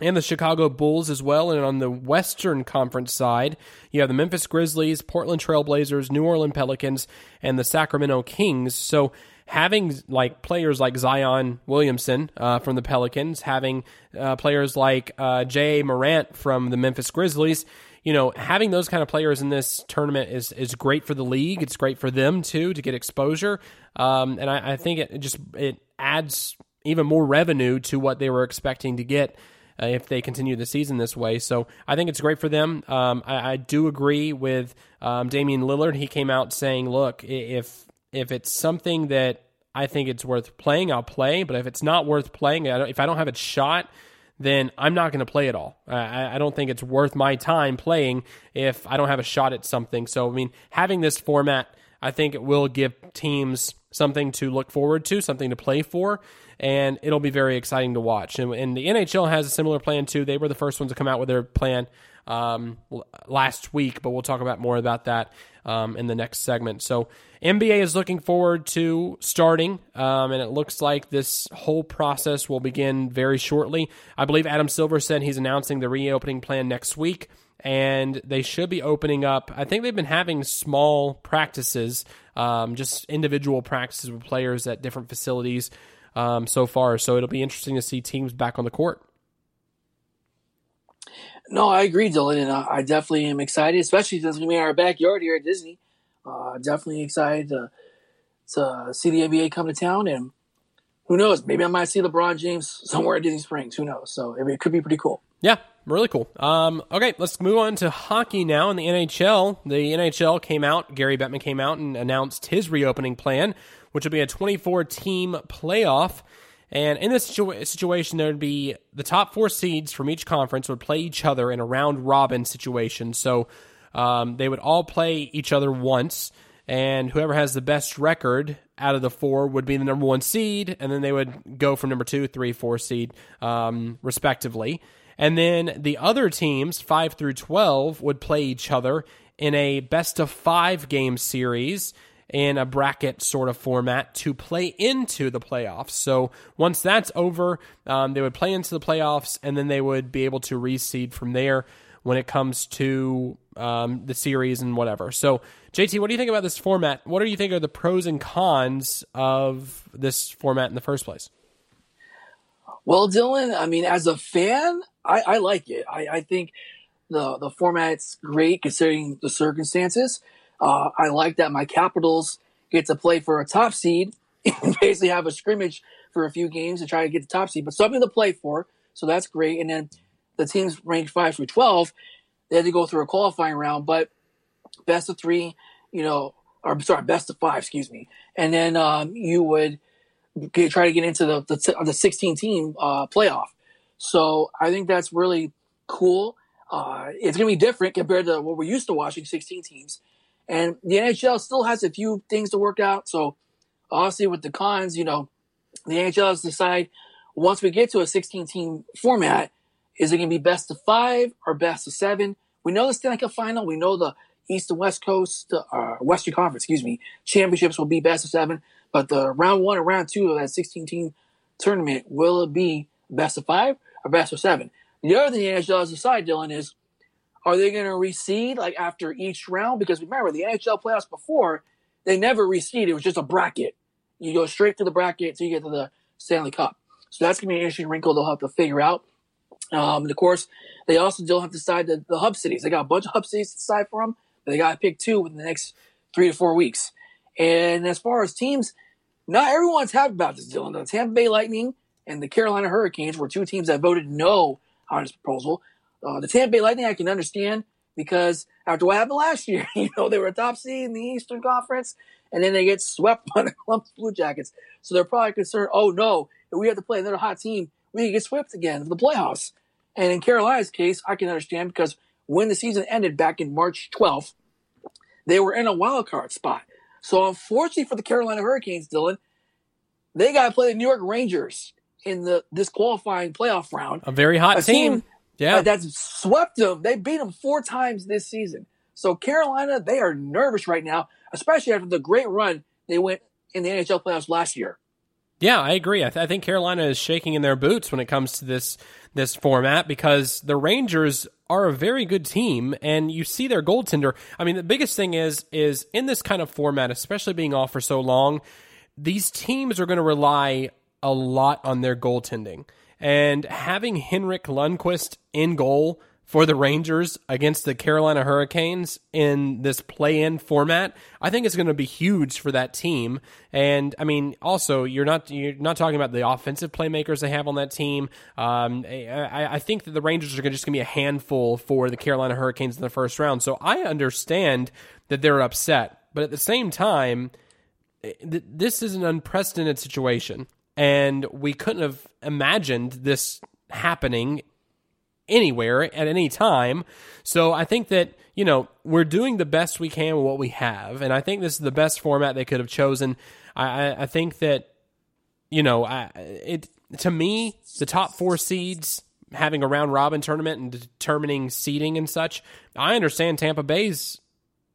and the Chicago Bulls as well. And on the Western Conference side, you have the Memphis Grizzlies, Portland Trailblazers, New Orleans Pelicans, and the Sacramento Kings. So having like players like Zion Williamson uh, from the Pelicans, having uh, players like uh, Ja Morant from the Memphis Grizzlies, you know, having those kind of players in this tournament is is great for the league. It's great for them too to get exposure, um, and I, I, think it just it adds even more revenue to what they were expecting to get. Uh, if they continue the season this way. So I think it's great for them. Um, I, I, do agree with um, Damian Lillard. He came out saying, look, if if it's something that I think it's worth playing, I'll play. But if it's not worth playing, I if I don't have a shot, then I'm not going to play at all. I, I, don't think it's worth my time playing if I don't have a shot at something. So, I mean, having this format, I think it will give teams something to look forward to, something to play for, and it'll be very exciting to watch. And, and the NHL has a similar plan too. They were the first ones to come out with their plan um, last week, but we'll talk about more about that um, in the next segment. So NBA is looking forward to starting, um, and it looks like this whole process will begin very shortly. I believe Adam Silver said he's announcing the reopening plan next week, and they should be opening up. I think they've been having small practices, um, just individual practices with players at different facilities um, so far. So it'll be interesting to see teams back on the court. No, I agree, Dylan, and I definitely am excited, especially since we are in our backyard here at Disney. Uh, definitely excited to, to see the NBA come to town, and who knows? Maybe I might see LeBron James somewhere at Disney Springs. Who knows? So it could be pretty cool. Yeah, really cool. Um, okay, let's move on to hockey now in the NHL. The NHL came out, Gary Bettman came out and announced his reopening plan, which will be a 24 team playoff. And in this situ- situation, there would be the top four seeds from each conference would play each other in a round robin situation. So um, they would all play each other once, and whoever has the best record out of the four would be the number one seed, and then they would go from number two, three, four seed, um, respectively. And then the other teams, five through 12, would play each other in a best of five game series in a bracket sort of format to play into the playoffs. So once that's over, um, they would play into the playoffs and then they would be able to reseed from there when it comes to um, the series and whatever. So, JT, what do you think about this format? What do you think are the pros and cons of this format in the first place? Well, Dylan, I mean, as a fan, I, I like it. I, I, think the the format's great considering the circumstances. Uh, I like that my Capitals get to play for a top seed basically have a scrimmage for a few games to try to get the top seed, but something to play for. So that's great. And then the teams ranked five through twelve, they had to go through a qualifying round, but best of three, you know, or sorry, best of five, excuse me, and then um, you would get, try to get into the the, the 16 team uh, playoff. So I think that's really cool. Uh, it's going to be different compared to what we're used to watching 16 teams. And the NHL still has a few things to work out. So obviously with the cons, you know, the NHL has to decide once we get to a 16 team format, is it going to be best of five or best of seven? We know the Stanley Cup final. We know the East and West Coast, uh, Western Conference, excuse me, championships will be best of seven. But the round one and round two of that 16 team tournament, will it be best of five or best of seven? The other thing the NHL has to decide, Dylan, is are they going to reseed like after each round? Because remember, the NHL playoffs before, they never reseed. It was just a bracket. You go straight to the bracket until you get to the Stanley Cup. So that's going to be an interesting wrinkle they'll have to figure out. Um, and of course, they also still have to decide the, the hub cities. They got a bunch of hub cities to decide them, but they got to pick two within the next three to four weeks. And as far as teams, not everyone's happy about this, Dylan. The Tampa Bay Lightning and the Carolina Hurricanes were two teams that voted no on this proposal. Uh, the Tampa Bay Lightning, I can understand because after what happened last year, you know, they were a top seed in the Eastern Conference and then they get swept by the Columbus Blue Jackets. So they're probably concerned, oh no, if we have to play another hot team, we can get swept again for the playoffs. And in Carolina's case, I can understand because when the season ended back in March 12th, they were in a wild card spot. So unfortunately for the Carolina Hurricanes, Dylan, they got to play the New York Rangers in the this qualifying playoff round. A very hot a team. team. Yeah. Uh, that's swept them. They beat them four times this season. So Carolina, they are nervous right now, especially after the great run they went in the NHL playoffs last year. Yeah, I agree. I, th- I, think Carolina is shaking in their boots when it comes to this this format because the Rangers are a very good team, and you see their goaltender. I mean, the biggest thing is is in this kind of format, especially being off for so long, these teams are going to rely a lot on their goaltending, and having Henrik Lundqvist in goal for the Rangers against the Carolina Hurricanes in this play in format, I think it's going to be huge for that team. And I mean, also you're not you're not talking about the offensive playmakers they have on that team. Um, I, I, think that the Rangers are just going to be a handful for the Carolina Hurricanes in the first round. So I understand that they're upset, but at the same time, this is an unprecedented situation, and we couldn't have imagined this happening anywhere at any time. So I think that, you know, we're doing the best we can with what we have. And I think this is the best format they could have chosen. I, I think that, you know, I, it to me, the top four seeds having a round robin tournament and determining seeding and such, I understand Tampa Bay's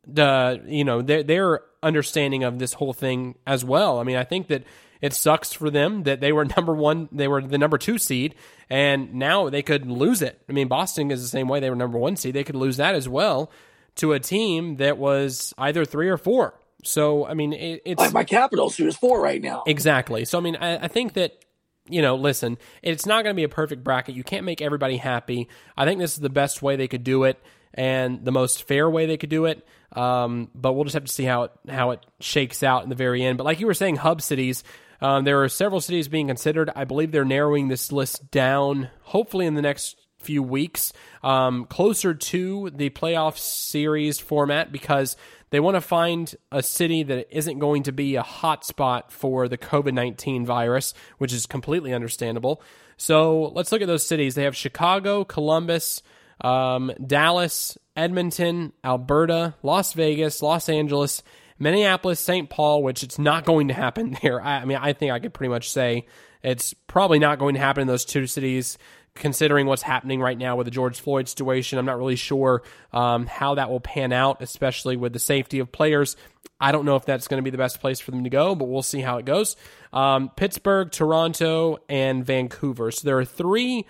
the you know their their understanding of this whole thing as well. I mean, I think that it sucks for them that they were number one, they were the number two seed, and now they could lose it. I mean, Boston is the same way; they were number one seed. They could lose that as well to a team that was either three or four. So, I mean, it, it's like my Capitals, who is four right now. Exactly. So, I mean, I, I think that you know, listen, it's not going to be a perfect bracket. You can't make everybody happy. I think this is the best way they could do it and the most fair way they could do it. Um, but we'll just have to see how it how it shakes out in the very end. But like you were saying, hub cities. Um, there are several cities being considered. I believe they're narrowing this list down, hopefully in the next few weeks, um, closer to the playoff series format because they want to find a city that isn't going to be a hotspot for the COVID 19 virus, which is completely understandable. So let's look at those cities. They have Chicago, Columbus, um, Dallas, Edmonton, Alberta, Las Vegas, Los Angeles, Minneapolis, St. Paul, which it's not going to happen there. I, I, mean, I think I could pretty much say it's probably not going to happen in those two cities. considering what's happening right now with the George Floyd situation. I'm not really sure um, how that will pan out, especially with the safety of players. I don't know if that's going to be the best place for them to go, but we'll see how it goes. Um, Pittsburgh, Toronto, and Vancouver. So there are three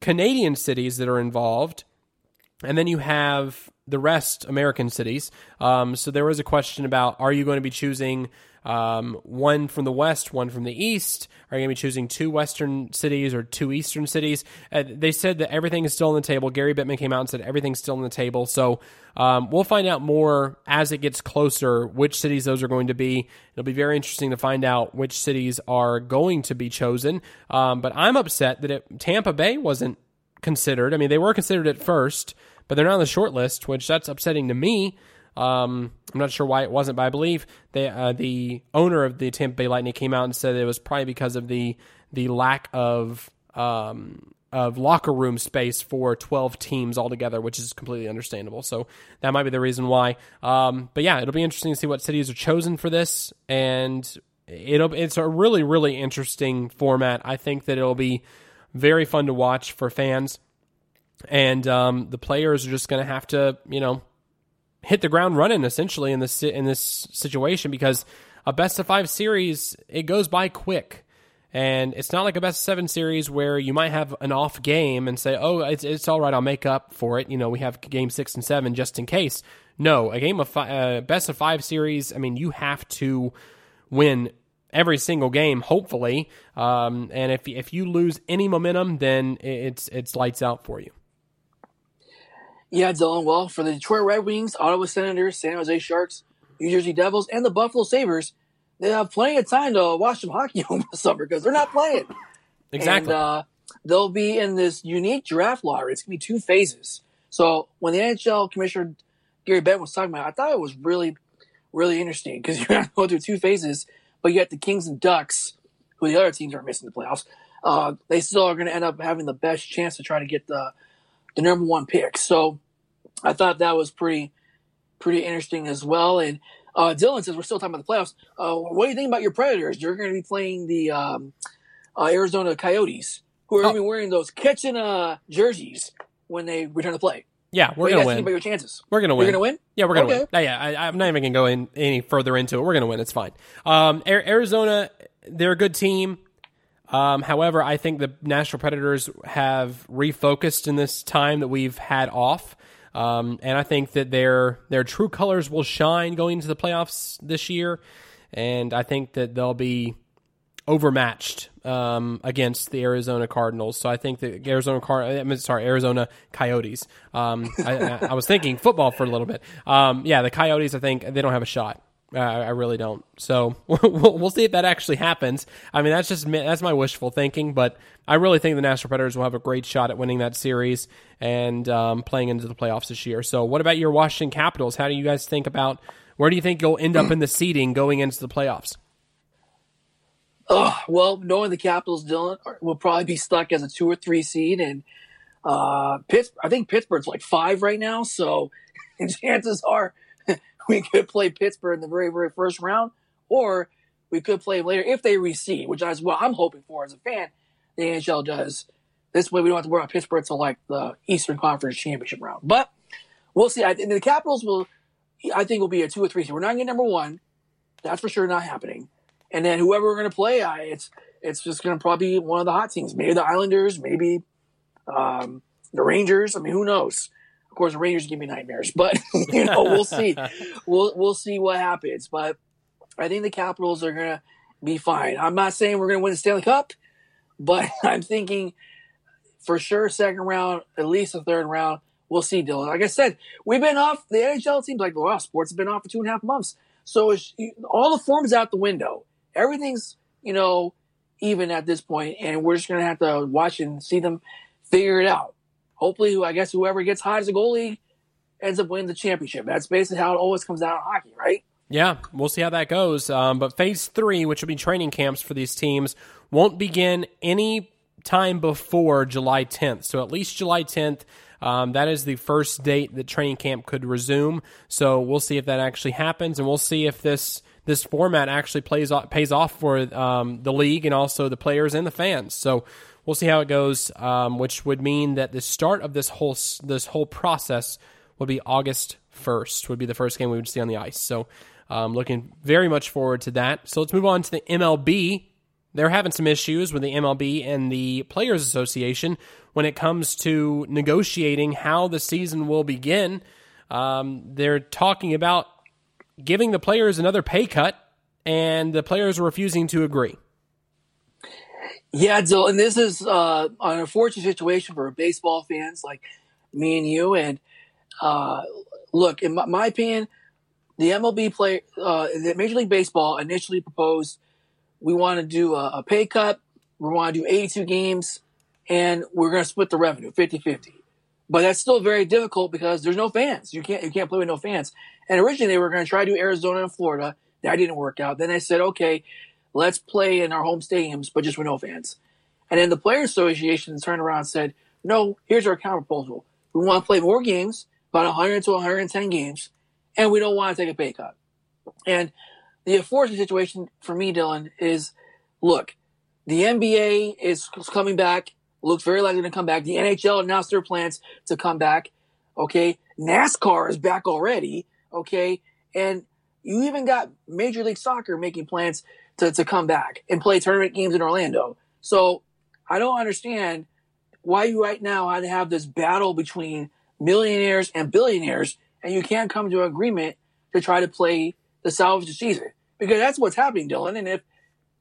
Canadian cities that are involved. And then you have the rest American cities. Um, so there was a question about are you going to be choosing um, one from the west, one from the east? Are you going to be choosing two western cities or two eastern cities? Uh, they said that everything is still on the table. Gary Bettman came out and said everything's still on the table. So um, we'll find out more as it gets closer which cities those are going to be. It'll be very interesting to find out which cities are going to be chosen. Um, but I'm upset that it, Tampa Bay wasn't considered. I mean, they were considered at first but they're not on the short list, which that's upsetting to me. Um, I'm not sure why it wasn't, but I believe they, uh, the owner of the Tampa Bay Lightning came out and said it was probably because of the the lack of um, of locker room space for 12 teams altogether, which is completely understandable. So that might be the reason why. Um, but yeah, it'll be interesting to see what cities are chosen for this, and it'll it's a really really interesting format. I think that it'll be very fun to watch for fans and um, the players are just going to have to, you know, hit the ground running essentially in this in this situation because a best of five series it goes by quick. And it's not like a best of seven series where you might have an off game and say, "Oh, it's it's all right, I'll make up for it." You know, we have game six and seven just in case. No, a game of fi- uh, best of five series. I mean, you have to win every single game, hopefully. Um, and if if you lose any momentum, then it's it's lights out for you. Yeah, Dylan. Well, for the Detroit Red Wings, Ottawa Senators, San Jose Sharks, New Jersey Devils, and the Buffalo Sabres, they have plenty of time to watch some hockey over the summer because they're not playing. Exactly. And uh, they'll be in this unique draft lottery. It's going to be two phases. So when the NHL commissioner Gary Bettman was talking about it, I thought it was really, really interesting because you're going to go through two phases, but you got the Kings and Ducks, who the other teams are missing the playoffs. Uh, they still are going to end up having the best chance to try to get the the number one pick. So I thought that was pretty pretty interesting as well. And uh, Dylan says we're still talking about the playoffs. Uh, what do you think about your Predators? You're going to be playing the um, uh, Arizona Coyotes, who are oh. going to be wearing those Kachina uh, jerseys when they return to play. Yeah, we're going to win. About your chances, we're going to win. You're going to win. Yeah, we're going to okay. win. Yeah, I, am not even going to go in any further into it. We're going to win. It's fine. Um, Arizona, they're a good team. Um, however, I think the Nashville Predators have refocused in this time that we've had off. Um, and I think that their their true colors will shine going into the playoffs this year. And I think that they'll be overmatched um, against the Arizona Cardinals. So I think the Arizona Car- I mean, sorry Arizona Coyotes. Um, I, I, was thinking football for a little bit. Um, yeah, the Coyotes. I think they don't have a shot. Uh, I really don't. So we'll, we'll see if that actually happens. I mean, that's just that's my wishful thinking, but I really think the Nashville Predators will have a great shot at winning that series and um, playing into the playoffs this year. So, what about your Washington Capitals? How do you guys think about where do you think you'll end up in the seeding going into the playoffs? Oh, well, knowing the Capitals, Dylan will probably be stuck as a two or three seed, and uh, Pittsburgh. I think Pittsburgh's like five right now, so chances are we could play Pittsburgh in the very, very first round, or we could play them later if they reseed, which is what I'm hoping for as a fan. The NHL does. This way, we don't have to worry about Pittsburgh until like the Eastern Conference Championship round. But we'll see. I, the Capitals will, I think, will be a two or three. So we're not getting number one. That's for sure not happening. And then whoever we're going to play, I, it's it's just going to probably be one of the hot teams. Maybe the Islanders, maybe um, the Rangers. I mean, who knows? Of course, the Rangers give me nightmares, but you know we'll see. we'll we'll see what happens. But I think the Capitals are gonna be fine. I'm not saying we're gonna win the Stanley Cup, but I'm thinking for sure second round, at least a third round. We'll see, Dylan. Like I said, we've been off. The NHL teams like wow, sports have been off for two and a half months. So all the forms out the window. Everything's you know even at this point, and we're just gonna have to watch and see them figure it out hopefully, I guess whoever gets hot as a goalie ends up winning the championship. That's basically how it always comes down in hockey, right? Yeah, we'll see how that goes. Um, but phase three, which will be training camps for these teams, won't begin any time before July 10th. So at least July 10th. Um, that is the first date that training camp could resume. So we'll see if that actually happens, and we'll see if this this format actually plays off, pays off for um, the league and also the players and the fans. So we'll see how it goes. Um, which would mean that the start of this whole this whole process would be August first. Would be the first game we would see on the ice. So, um, looking very much forward to that. So let's move on to the MLB. They're having some issues with the MLB and the Players Association when it comes to negotiating how the season will begin. Um, they're talking about giving the players another pay cut, and the players are refusing to agree. Yeah, Dill, and this is uh, an unfortunate situation for baseball fans like me and you. And uh, look, in my, my, opinion, the MLB play, uh, the Major League Baseball initially proposed we want to do a, a pay cut, we want to do 82 games, and we're going to split the revenue 50 50. But that's still very difficult because there's no fans. You can't you can't play with no fans. And originally they were going to try to do Arizona and Florida. That didn't work out. Then they said, okay, let's play in our home stadiums, but just with no fans. And then the Players Association turned around and said, no, here's our counter proposal. We want to play more games, about 100 to 110 games, and we don't want to take a pay cut. And the unfortunate situation for me, Dylan, is look, the NBA is coming back looks very likely to come back. The NHL announced their plans to come back. Okay. NASCAR is back already. Okay. And you even got Major League Soccer making plans to, to come back and play tournament games in Orlando. So I don't understand why you right now had to have this battle between millionaires and billionaires and you can't come to an agreement to try to play the salvage season because that's what's happening, Dylan. And if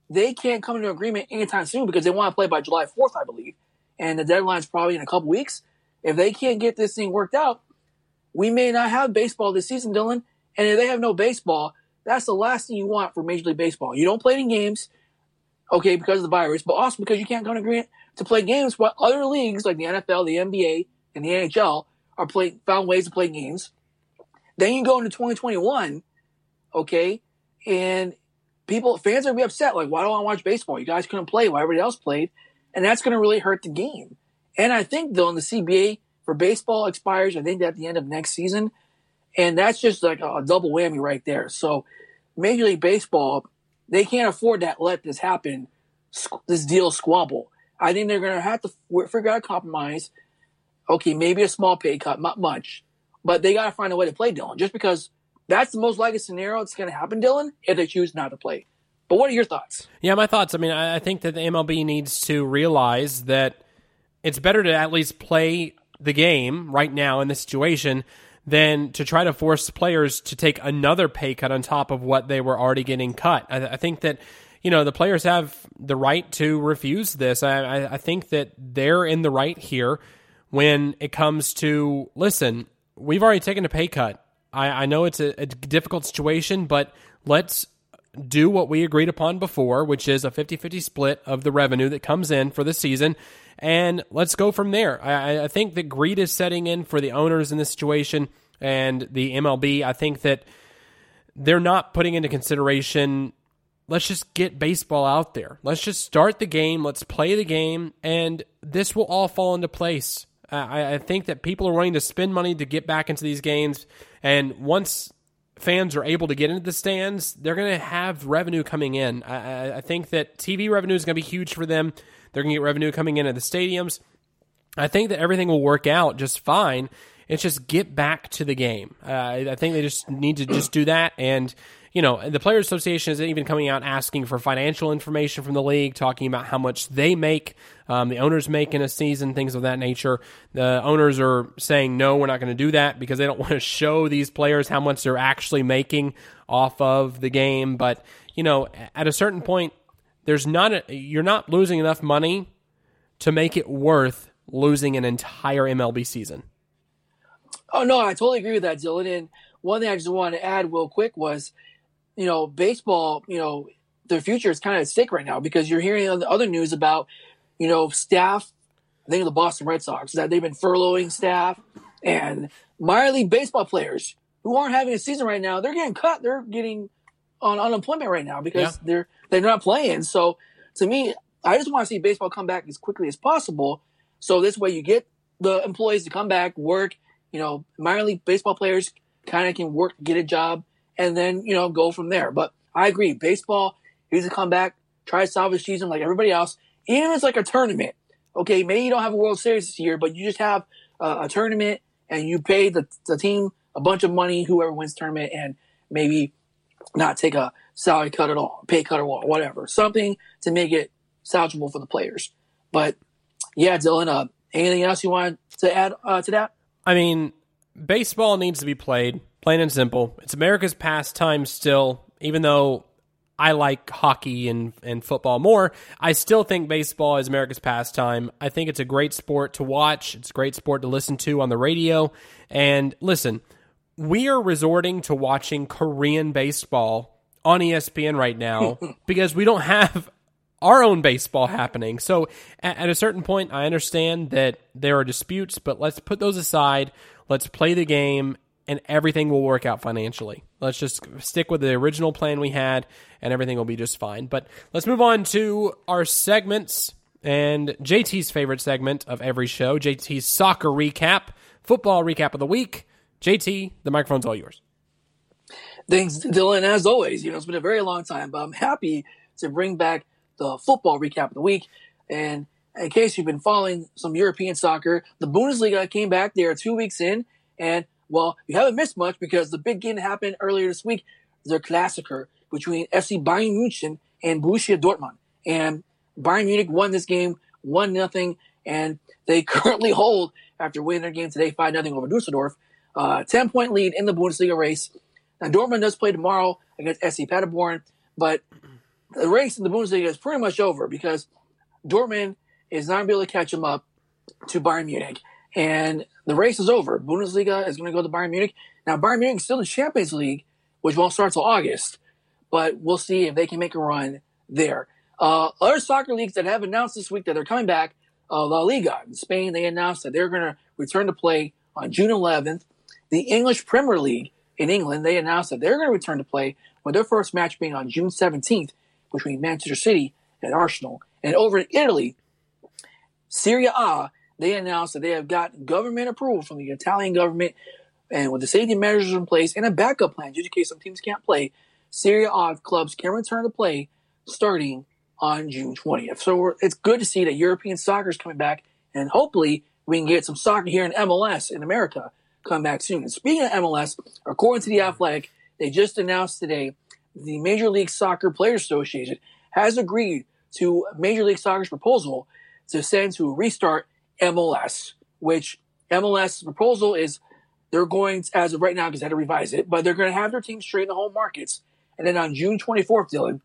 they can't come to an agreement anytime soon because they want to play by July 4th, I believe, and the deadline's probably in a couple weeks. If they can't get this thing worked out, we may not have baseball this season, Dylan. And if they have no baseball, that's the last thing you want for Major League Baseball. You don't play any games, okay, because of the virus, but also because you can't come to agreement to play games while other leagues like the NFL, the NBA, and the NHL are playing found ways to play games. Then you go into 2021, okay, and people fans are gonna be upset. Like, why don't I watch baseball? You guys couldn't play while everybody else played and that's going to really hurt the game. And I think though, in the CBA for baseball expires, I think at the end of next season, and that's just like a, double whammy right there. So Major League Baseball, they can't afford that. let this happen, this deal squabble. I think they're going to have to figure out a compromise. Okay, maybe a small pay cut, not much, but they got to find a way to play Dylan. Just because that's the most likely scenario that's going to happen, Dylan, if they choose not to play. But what are your thoughts? Yeah, my thoughts. I mean, I think that the MLB needs to realize that it's better to at least play the game right now in this situation than to try to force players to take another pay cut on top of what they were already getting cut. I, I think that you know the players have the right to refuse this. I, I, think that they're in the right here when it comes to listen. We've already taken a pay cut. I, I know it's a, a difficult situation, but let's do what we agreed upon before, which is a 50 50 split of the revenue that comes in for the season. And let's go from there. I, I, think that greed is setting in for the owners in this situation and the MLB. I think that they're not putting into consideration let's just get baseball out there. Let's just start the game. Let's play the game. And this will all fall into place. I, I think that people are wanting to spend money to get back into these games. And once fans are able to get into the stands, they're going to have revenue coming in. I, I think that TV revenue is going to be huge for them. They're going to get revenue coming in at the stadiums. I think that everything will work out just fine. It's just get back to the game. Uh, I think they just need to just do that and you know, the Players Association isn't even coming out asking for financial information from the league, talking about how much they make, um, the owners make in a season, things of that nature. The owners are saying, no, we're not going to do that because they don't want to show these players how much they're actually making off of the game. But, you know, at a certain point, there's not a, you're not losing enough money to make it worth losing an entire MLB season. Oh no, I totally agree with that, Dylan. And one thing I just wanted to add real quick was you know, baseball, you know, their future is kind of at stake right now because you're hearing on the other news about, you know, staff, I think of the Boston Red Sox, that they've been furloughing staff and minor league baseball players who aren't having a season right now, they're getting cut. They're getting on unemployment right now because yeah. they're they're not playing. So to me, I just want to see baseball come back as quickly as possible. So this way you get the employees to come back, work, you know, minor league baseball players kind of can work, get a job and then, you know, go from there. But I agree. Baseball needs to come back, try to salvage season like everybody else. Even if it's like a tournament, okay, maybe you don't have a World Series this year, but you just have a, a tournament and you pay the, the team a bunch of money, whoever wins tournament, and maybe not take a salary cut at all, pay cut all, whatever. Something to make it salvageable for the players. But yeah, Dylan, uh, anything else you want to add uh, to that? I mean, baseball needs to be played, plain and simple. It's America's pastime still, even though I like hockey and, and football more. I still think baseball is America's pastime. I think it's a great sport to watch. It's a great sport to listen to on the radio. And listen, we are resorting to watching Korean baseball on ESPN right now because we don't have our own baseball happening. So at, at, a certain point, I understand that there are disputes, but let's put those aside. Let's play the game and everything will work out financially. Let's just stick with the original plan we had and everything will be just fine. But let's move on to our segments and JT's favorite segment of every show, JT's soccer recap, football recap of the week. JT, the microphone's all yours. Thanks, Dylan. As always, you know, it's been a very long time, but I'm happy to bring back the football recap of the week. And in case you've been following some European soccer, the Bundesliga came back. They are two weeks in, and well, you haven't missed much because the big game that happened earlier this week. Their Klassiker between FC Bayern München and Borussia Dortmund, and Bayern Munich won this game one nothing, and they currently hold after winning their game today five nothing over Dusseldorf, uh, ten point lead in the Bundesliga race. Now Dortmund does play tomorrow against SC Paderborn, but the race in the Bundesliga is pretty much over because Dortmund is not going to be able to catch them up to Bayern Munich. And the race is over. Bundesliga is going to go to Bayern Munich. Now, Bayern Munich is still in the Champions League, which won't start till August, but we'll see if they can make a run there. Uh, other soccer leagues that have announced this week that they're coming back, uh, La Liga in Spain, they announced that they're going to return to play on June 11th. The English Premier League in England, they announced that they're going to return to play with their first match being on June 17th between Manchester City and Arsenal. And over in Italy, Serie A, they announced that they have got government approval from the Italian government and with the safety measures in place and a backup plan just in case some teams can't play, Serie A clubs can return to play starting on June 20th. So it's good to see that European soccer is coming back and hopefully we can get some soccer here in MLS in America come back soon. And speaking of MLS, according to the Athletic, they just announced today the Major League Soccer Players Association has agreed to Major League Soccer's proposal to send to restart MLS, which MLS proposal is they're going to, as of right now, because I had to revise it, but they're going to have their teams straight in the home markets. And then on June 24th, Dylan,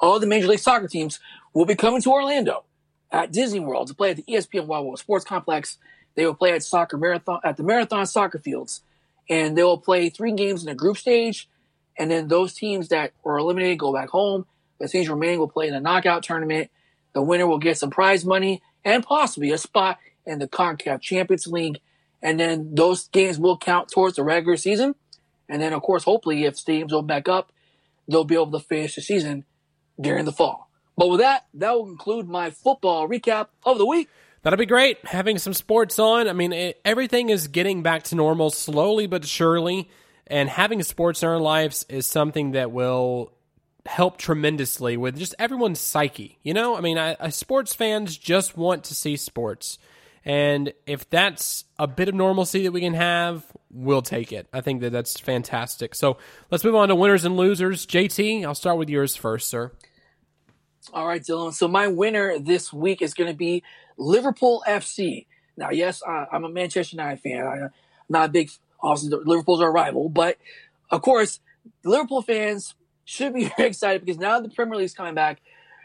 all the Major League Soccer teams will be coming to Orlando at Disney World to play at the ESPN Wide World Sports Complex. They will play at soccer marathon at the Marathon Soccer Fields, and they will play three games in the group stage and then those teams that were eliminated go back home. The teams remaining will play in a knockout tournament. The winner will get some prize money and possibly a spot in the CONCACAF Champions League. And then those games will count towards the regular season. And then, of course, hopefully, if stadiums open back up, they'll be able to finish the season during the fall. But with that, that will conclude my football recap of the week. That'll be great. Having some sports on. I mean, it, everything is getting back to normal slowly but surely. And having sports in our lives is something that will help tremendously with just everyone's psyche. You know, I mean, I, I, sports fans just want to see sports. And if that's a bit of normalcy that we can have, we'll take it. I think that that's fantastic. So let's move on to winners and losers. JT, I'll start with yours first, sir. All right, Dylan. So my winner this week is going to be Liverpool FC. Now, yes, I, am a Manchester United fan. I, am not a big Obviously, Liverpool's our rival, but of course, Liverpool fans should be very excited because now the Premier League's coming back.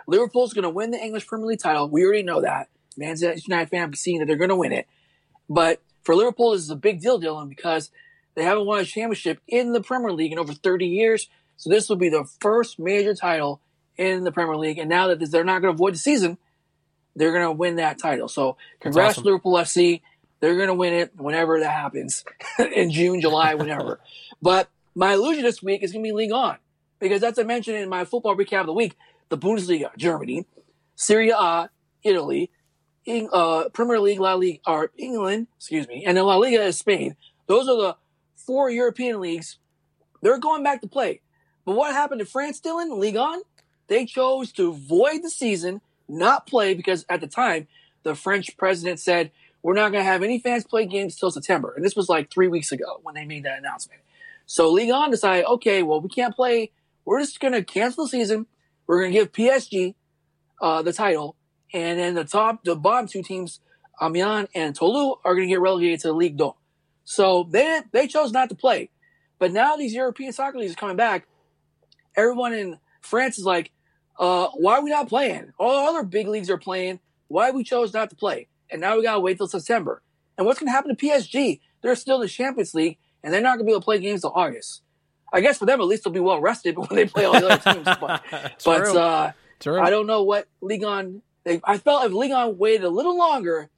Liverpool's going to win the English Premier League title. We already know that. Manchester United fan, seeing that they're going to win it. But for Liverpool, this is a big deal, Dylan, because they haven't won a championship in the Premier League in over 30 years. So this will be the first major title in the Premier League. And now that they're not going to avoid the season, they're going to win that title. So congrats, awesome. Liverpool FC. They're going to win it whenever that happens in June, July, whenever. but my illusion this week is going to be Ligue 1 because as I mentioned in my football recap of the week, the Bundesliga, Germany, Serie A, Italy, uh, Premier League, La Liga, or England, excuse me, and then La Liga is Spain. Those are the four European leagues. They're going back to play. But what happened to France, Dylan? Ligue 1? They chose to void the season, not play because at the time the French president said, we're not going to have any fans play games till September. And this was like three weeks ago when they made that announcement. So Ligue 1 decided, okay, well, we can't play. We're just going to cancel the season. We're going to give PSG uh, the title. And then the top, the bottom two teams, Amiens and Toulouse, are going to get relegated to the Ligue 2. So they, they chose not to play. But now these European soccer leagues are coming back. Everyone in France is like, uh, why are we not playing? All other big leagues are playing. Why we chose not to play? And now we gotta wait till September. And what's gonna happen to PSG? They're still in the Champions League, and they're not gonna be able to play games till August. I guess for them, at least they'll be well rested when they play all the other teams. But, but uh, I don't know what Ligue 1. They, I felt if Ligue 1 waited a little longer,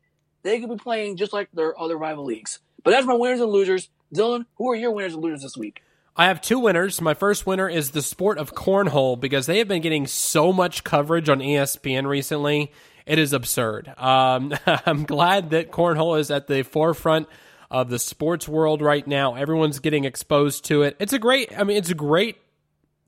they could be playing just like their other rival leagues. But that's my winners and losers. Dylan, who are your winners and losers this week? I have two winners. My first winner is the sport of cornhole because they have been getting so much coverage on ESPN recently. It is absurd. Um, I'm glad that cornhole is at the forefront of the sports world right now. Everyone's getting exposed to it. It's a great. I mean, it's great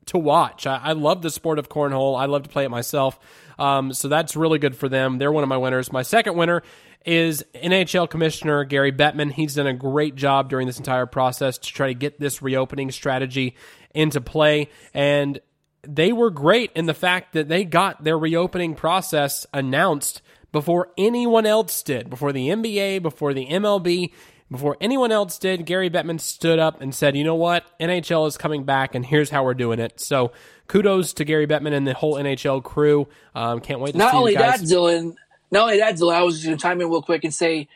to watch. I, I love the sport of cornhole. I love to play it myself. Um, so that's really good for them. They're one of my winners. My second winner is NHL Commissioner Gary Bettman. He's done a great job during this entire process to try to get this reopening strategy into play. And they were great in the fact that they got their reopening process announced before anyone else did, before the NBA, before the MLB. Before anyone else did, Gary Bettman stood up and said, you know what? NHL is coming back, and here's how we're doing it. So kudos to Gary Bettman and the whole NHL crew. Um, can't wait to Not see only you guys. that, Dylan, not only that, Dylan, I was just going to chime in real quick and say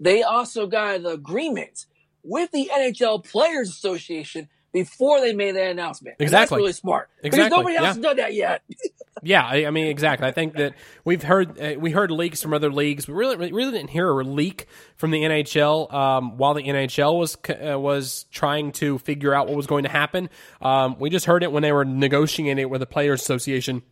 they also got an agreement with the NHL Players Association before they made that announcement. And Exactly. that's really smart. Exactly, Because nobody else yeah. has done that yet. Yeah, I, I mean exactly. I think that we've heard uh, we heard leaks from other leagues. We really really didn't hear a leak from the NHL um, while the NHL was uh, was trying to figure out what was going to happen. Um, we just heard it when they were negotiating it with the Players Association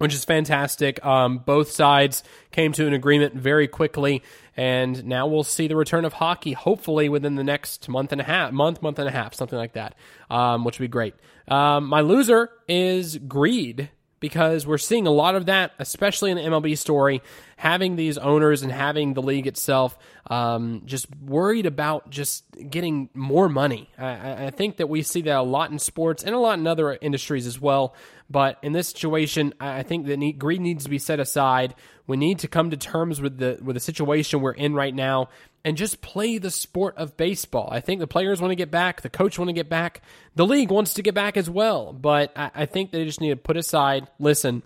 which is fantastic. Um, both sides came to an agreement very quickly, and now we'll see the return of hockey. Hopefully within the next month and a half, month, month and a half, something like that, um, which would be great. Um, my loser is greed because we're seeing a lot of that, especially in the MLB story, having these owners and having the league itself um, just worried about just getting more money. I- I, think that we see that a lot in sports and a lot in other industries as well. But in this situation, I I think that need, greed needs to be set aside. We need to come to terms with the with the situation we're in right now and just play the sport of baseball. I think the players want to get back, the coach want to get back, the league wants to get back as well. But I, I think they just need to put aside. Listen,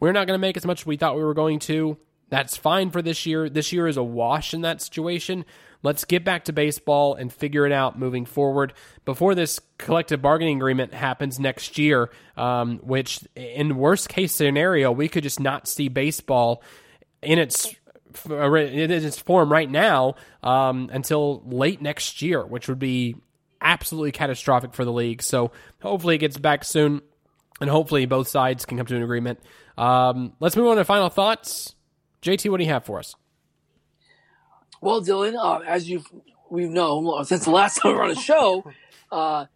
we're not going to make as much as we thought we were going to. That's fine for this year. This year is a wash in that situation. Let's get back to baseball and figure it out moving forward before this collective bargaining agreement happens next year. Um, which, in worst case scenario, we could just not see baseball in its in its form right now um, until late next year, which would be absolutely catastrophic for the league. So hopefully it gets back soon, and hopefully both sides can come to an agreement. Um, let's move on to final thoughts. JT, what do you have for us? Well, Dylan, uh, as you've we've known uh, since the last time we were on a show, uh,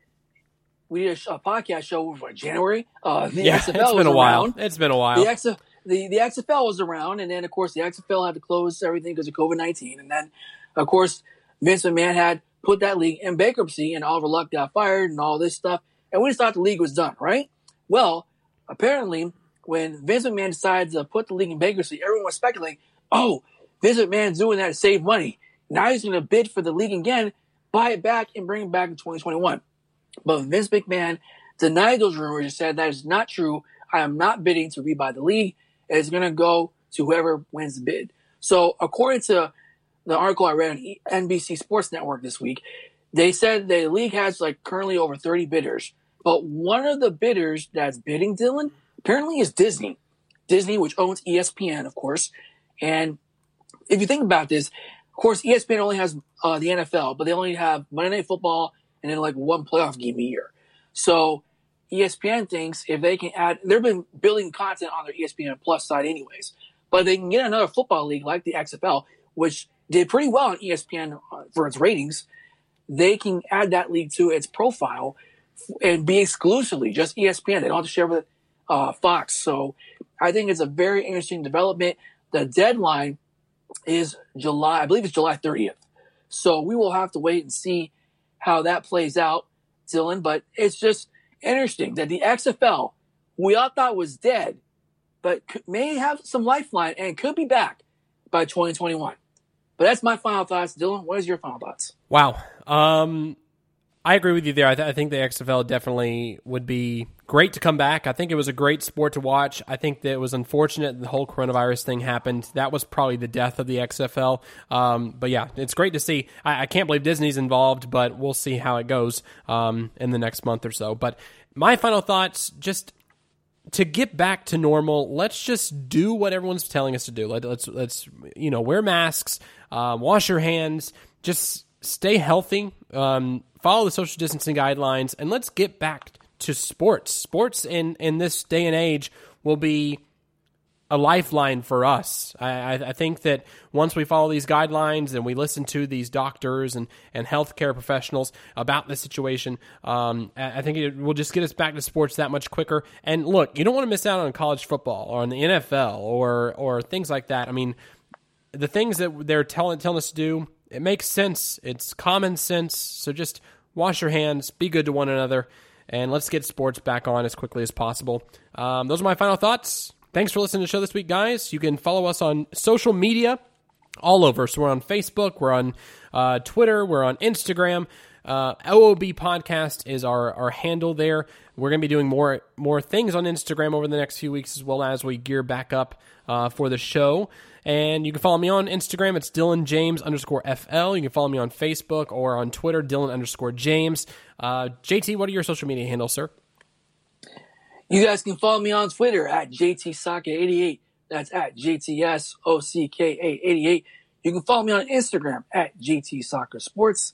we did a, a podcast show what, January. Uh, the Yeah, XFL it's been a while. It's been a while. The, X, the the XFL was around, and then of course the XFL had to close everything because of COVID nineteen, and then of course Vince McMahon had put that league in bankruptcy, and Oliver Luck got fired, and all this stuff, and we just thought the league was done, right? Well, apparently, when Vince McMahon decides to put the league in bankruptcy, everyone was speculating, oh, Vince McMahon's doing that to save money. Now he's going to bid for the league again, buy it back, and bring it back in 2021. But Vince McMahon denied those rumors and said that is not true. I am not bidding to rebuy the league. It's going to go to whoever wins the bid. So, according to the article I read on NBC Sports Network this week, they said the league has like currently over 30 bidders. But one of the bidders that's bidding, Dylan, apparently is Disney. Disney, which owns ESPN, of course. And if you think about this, of course, ESPN only has uh, the NFL, but they only have Monday Night Football and then like one playoff game a year. So ESPN thinks if they can add, they've been building content on their ESPN Plus side anyways, but they can get another football league like the XFL, which did pretty well on ESPN uh, for its ratings. They can add that league to its profile and be exclusively just ESPN. They don't have to share with uh, Fox. So I think it's a very interesting development. The deadline is July, I believe it's July 30th. So we will have to wait and see how that plays out, Dylan. But it's just interesting that the XFL, we all thought was dead, but may have some lifeline and could be back by 2021. But that's my final thoughts. Dylan, what is your final thoughts? Wow. Um, I agree with you there. I, th- I, think the XFL definitely would be great to come back. I think it was a great sport to watch. I think that it was unfortunate the whole coronavirus thing happened. That was probably the death of the XFL. Um, but yeah, it's great to see. I, I, can't believe Disney's involved, but we'll see how it goes um, in the next month or so. But my final thoughts just to get back to normal, let's just do what everyone's telling us to do. Let, us let's, let's you know wear masks, uh, wash your hands, just stay healthy. Um, follow the social distancing guidelines, and let's get back to sports. Sports in in this day and age will be a lifeline for us. I, I, think that once we follow these guidelines and we listen to these doctors and, and healthcare professionals about the situation, um, I think it will just get us back to sports that much quicker. And look, you don't want to miss out on college football or on the NFL or or things like that. I mean, the things that they're telling telling us to do, it makes sense. It's common sense. So just wash your hands, be good to one another, and let's get sports back on as quickly as possible. Um, those are my final thoughts. Thanks for listening to the show this week, guys. You can follow us on social media all over. So we're on Facebook, we're on uh, Twitter, we're on Instagram. Uh, OOB Podcast is our, our handle there. We're going to be doing more more things on Instagram over the next few weeks as well as we gear back up uh, for the show. And you can follow me on Instagram. It's Dylan James underscore FL. You can follow me on Facebook or on Twitter, Dylan underscore James. Uh, JT, what are your social media handles, sir? You guys can follow me on Twitter at JTSoccer88. That's at JTSOCKA88. You can follow me on Instagram at JT Soccer Sports.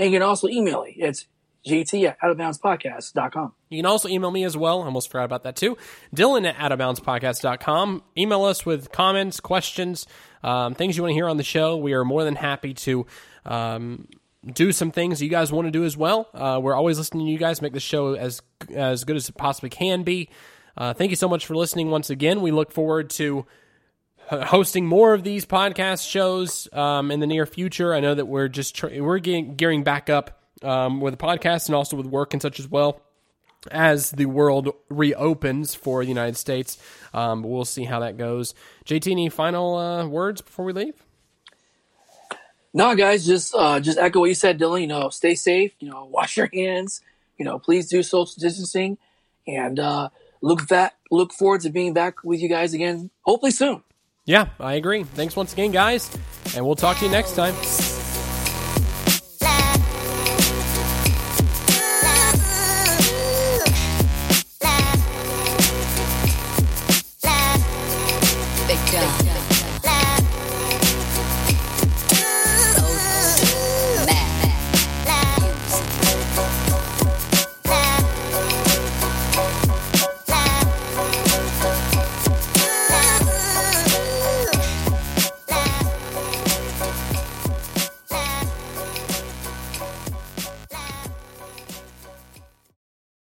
And you can also email me. It's JT at outofboundspodcast.com. You can also email me as well. I almost forgot about that too. Dylan at outofboundspodcast.com. Email us with comments, questions, um, things you want to hear on the show. We are more than happy to um, do some things you guys want to do as well. Uh, we're always listening to you guys, make the show as as good as it possibly can be. Uh, thank you so much for listening once again. We look forward to hosting more of these podcast shows um, in the near future. I know that we're just we're getting, gearing back up um, with the podcast and also with work and such as well as the world reopens for the United States. Um, we'll see how that goes. JT, any final uh, words before we leave? No, guys, just uh, just echo what you said, Dylan. You know, stay safe. You know, wash your hands. You know, please do social distancing, and uh, look back. Look forward to being back with you guys again, hopefully soon. Yeah, I agree. Thanks once again, guys, and we'll talk to you next time.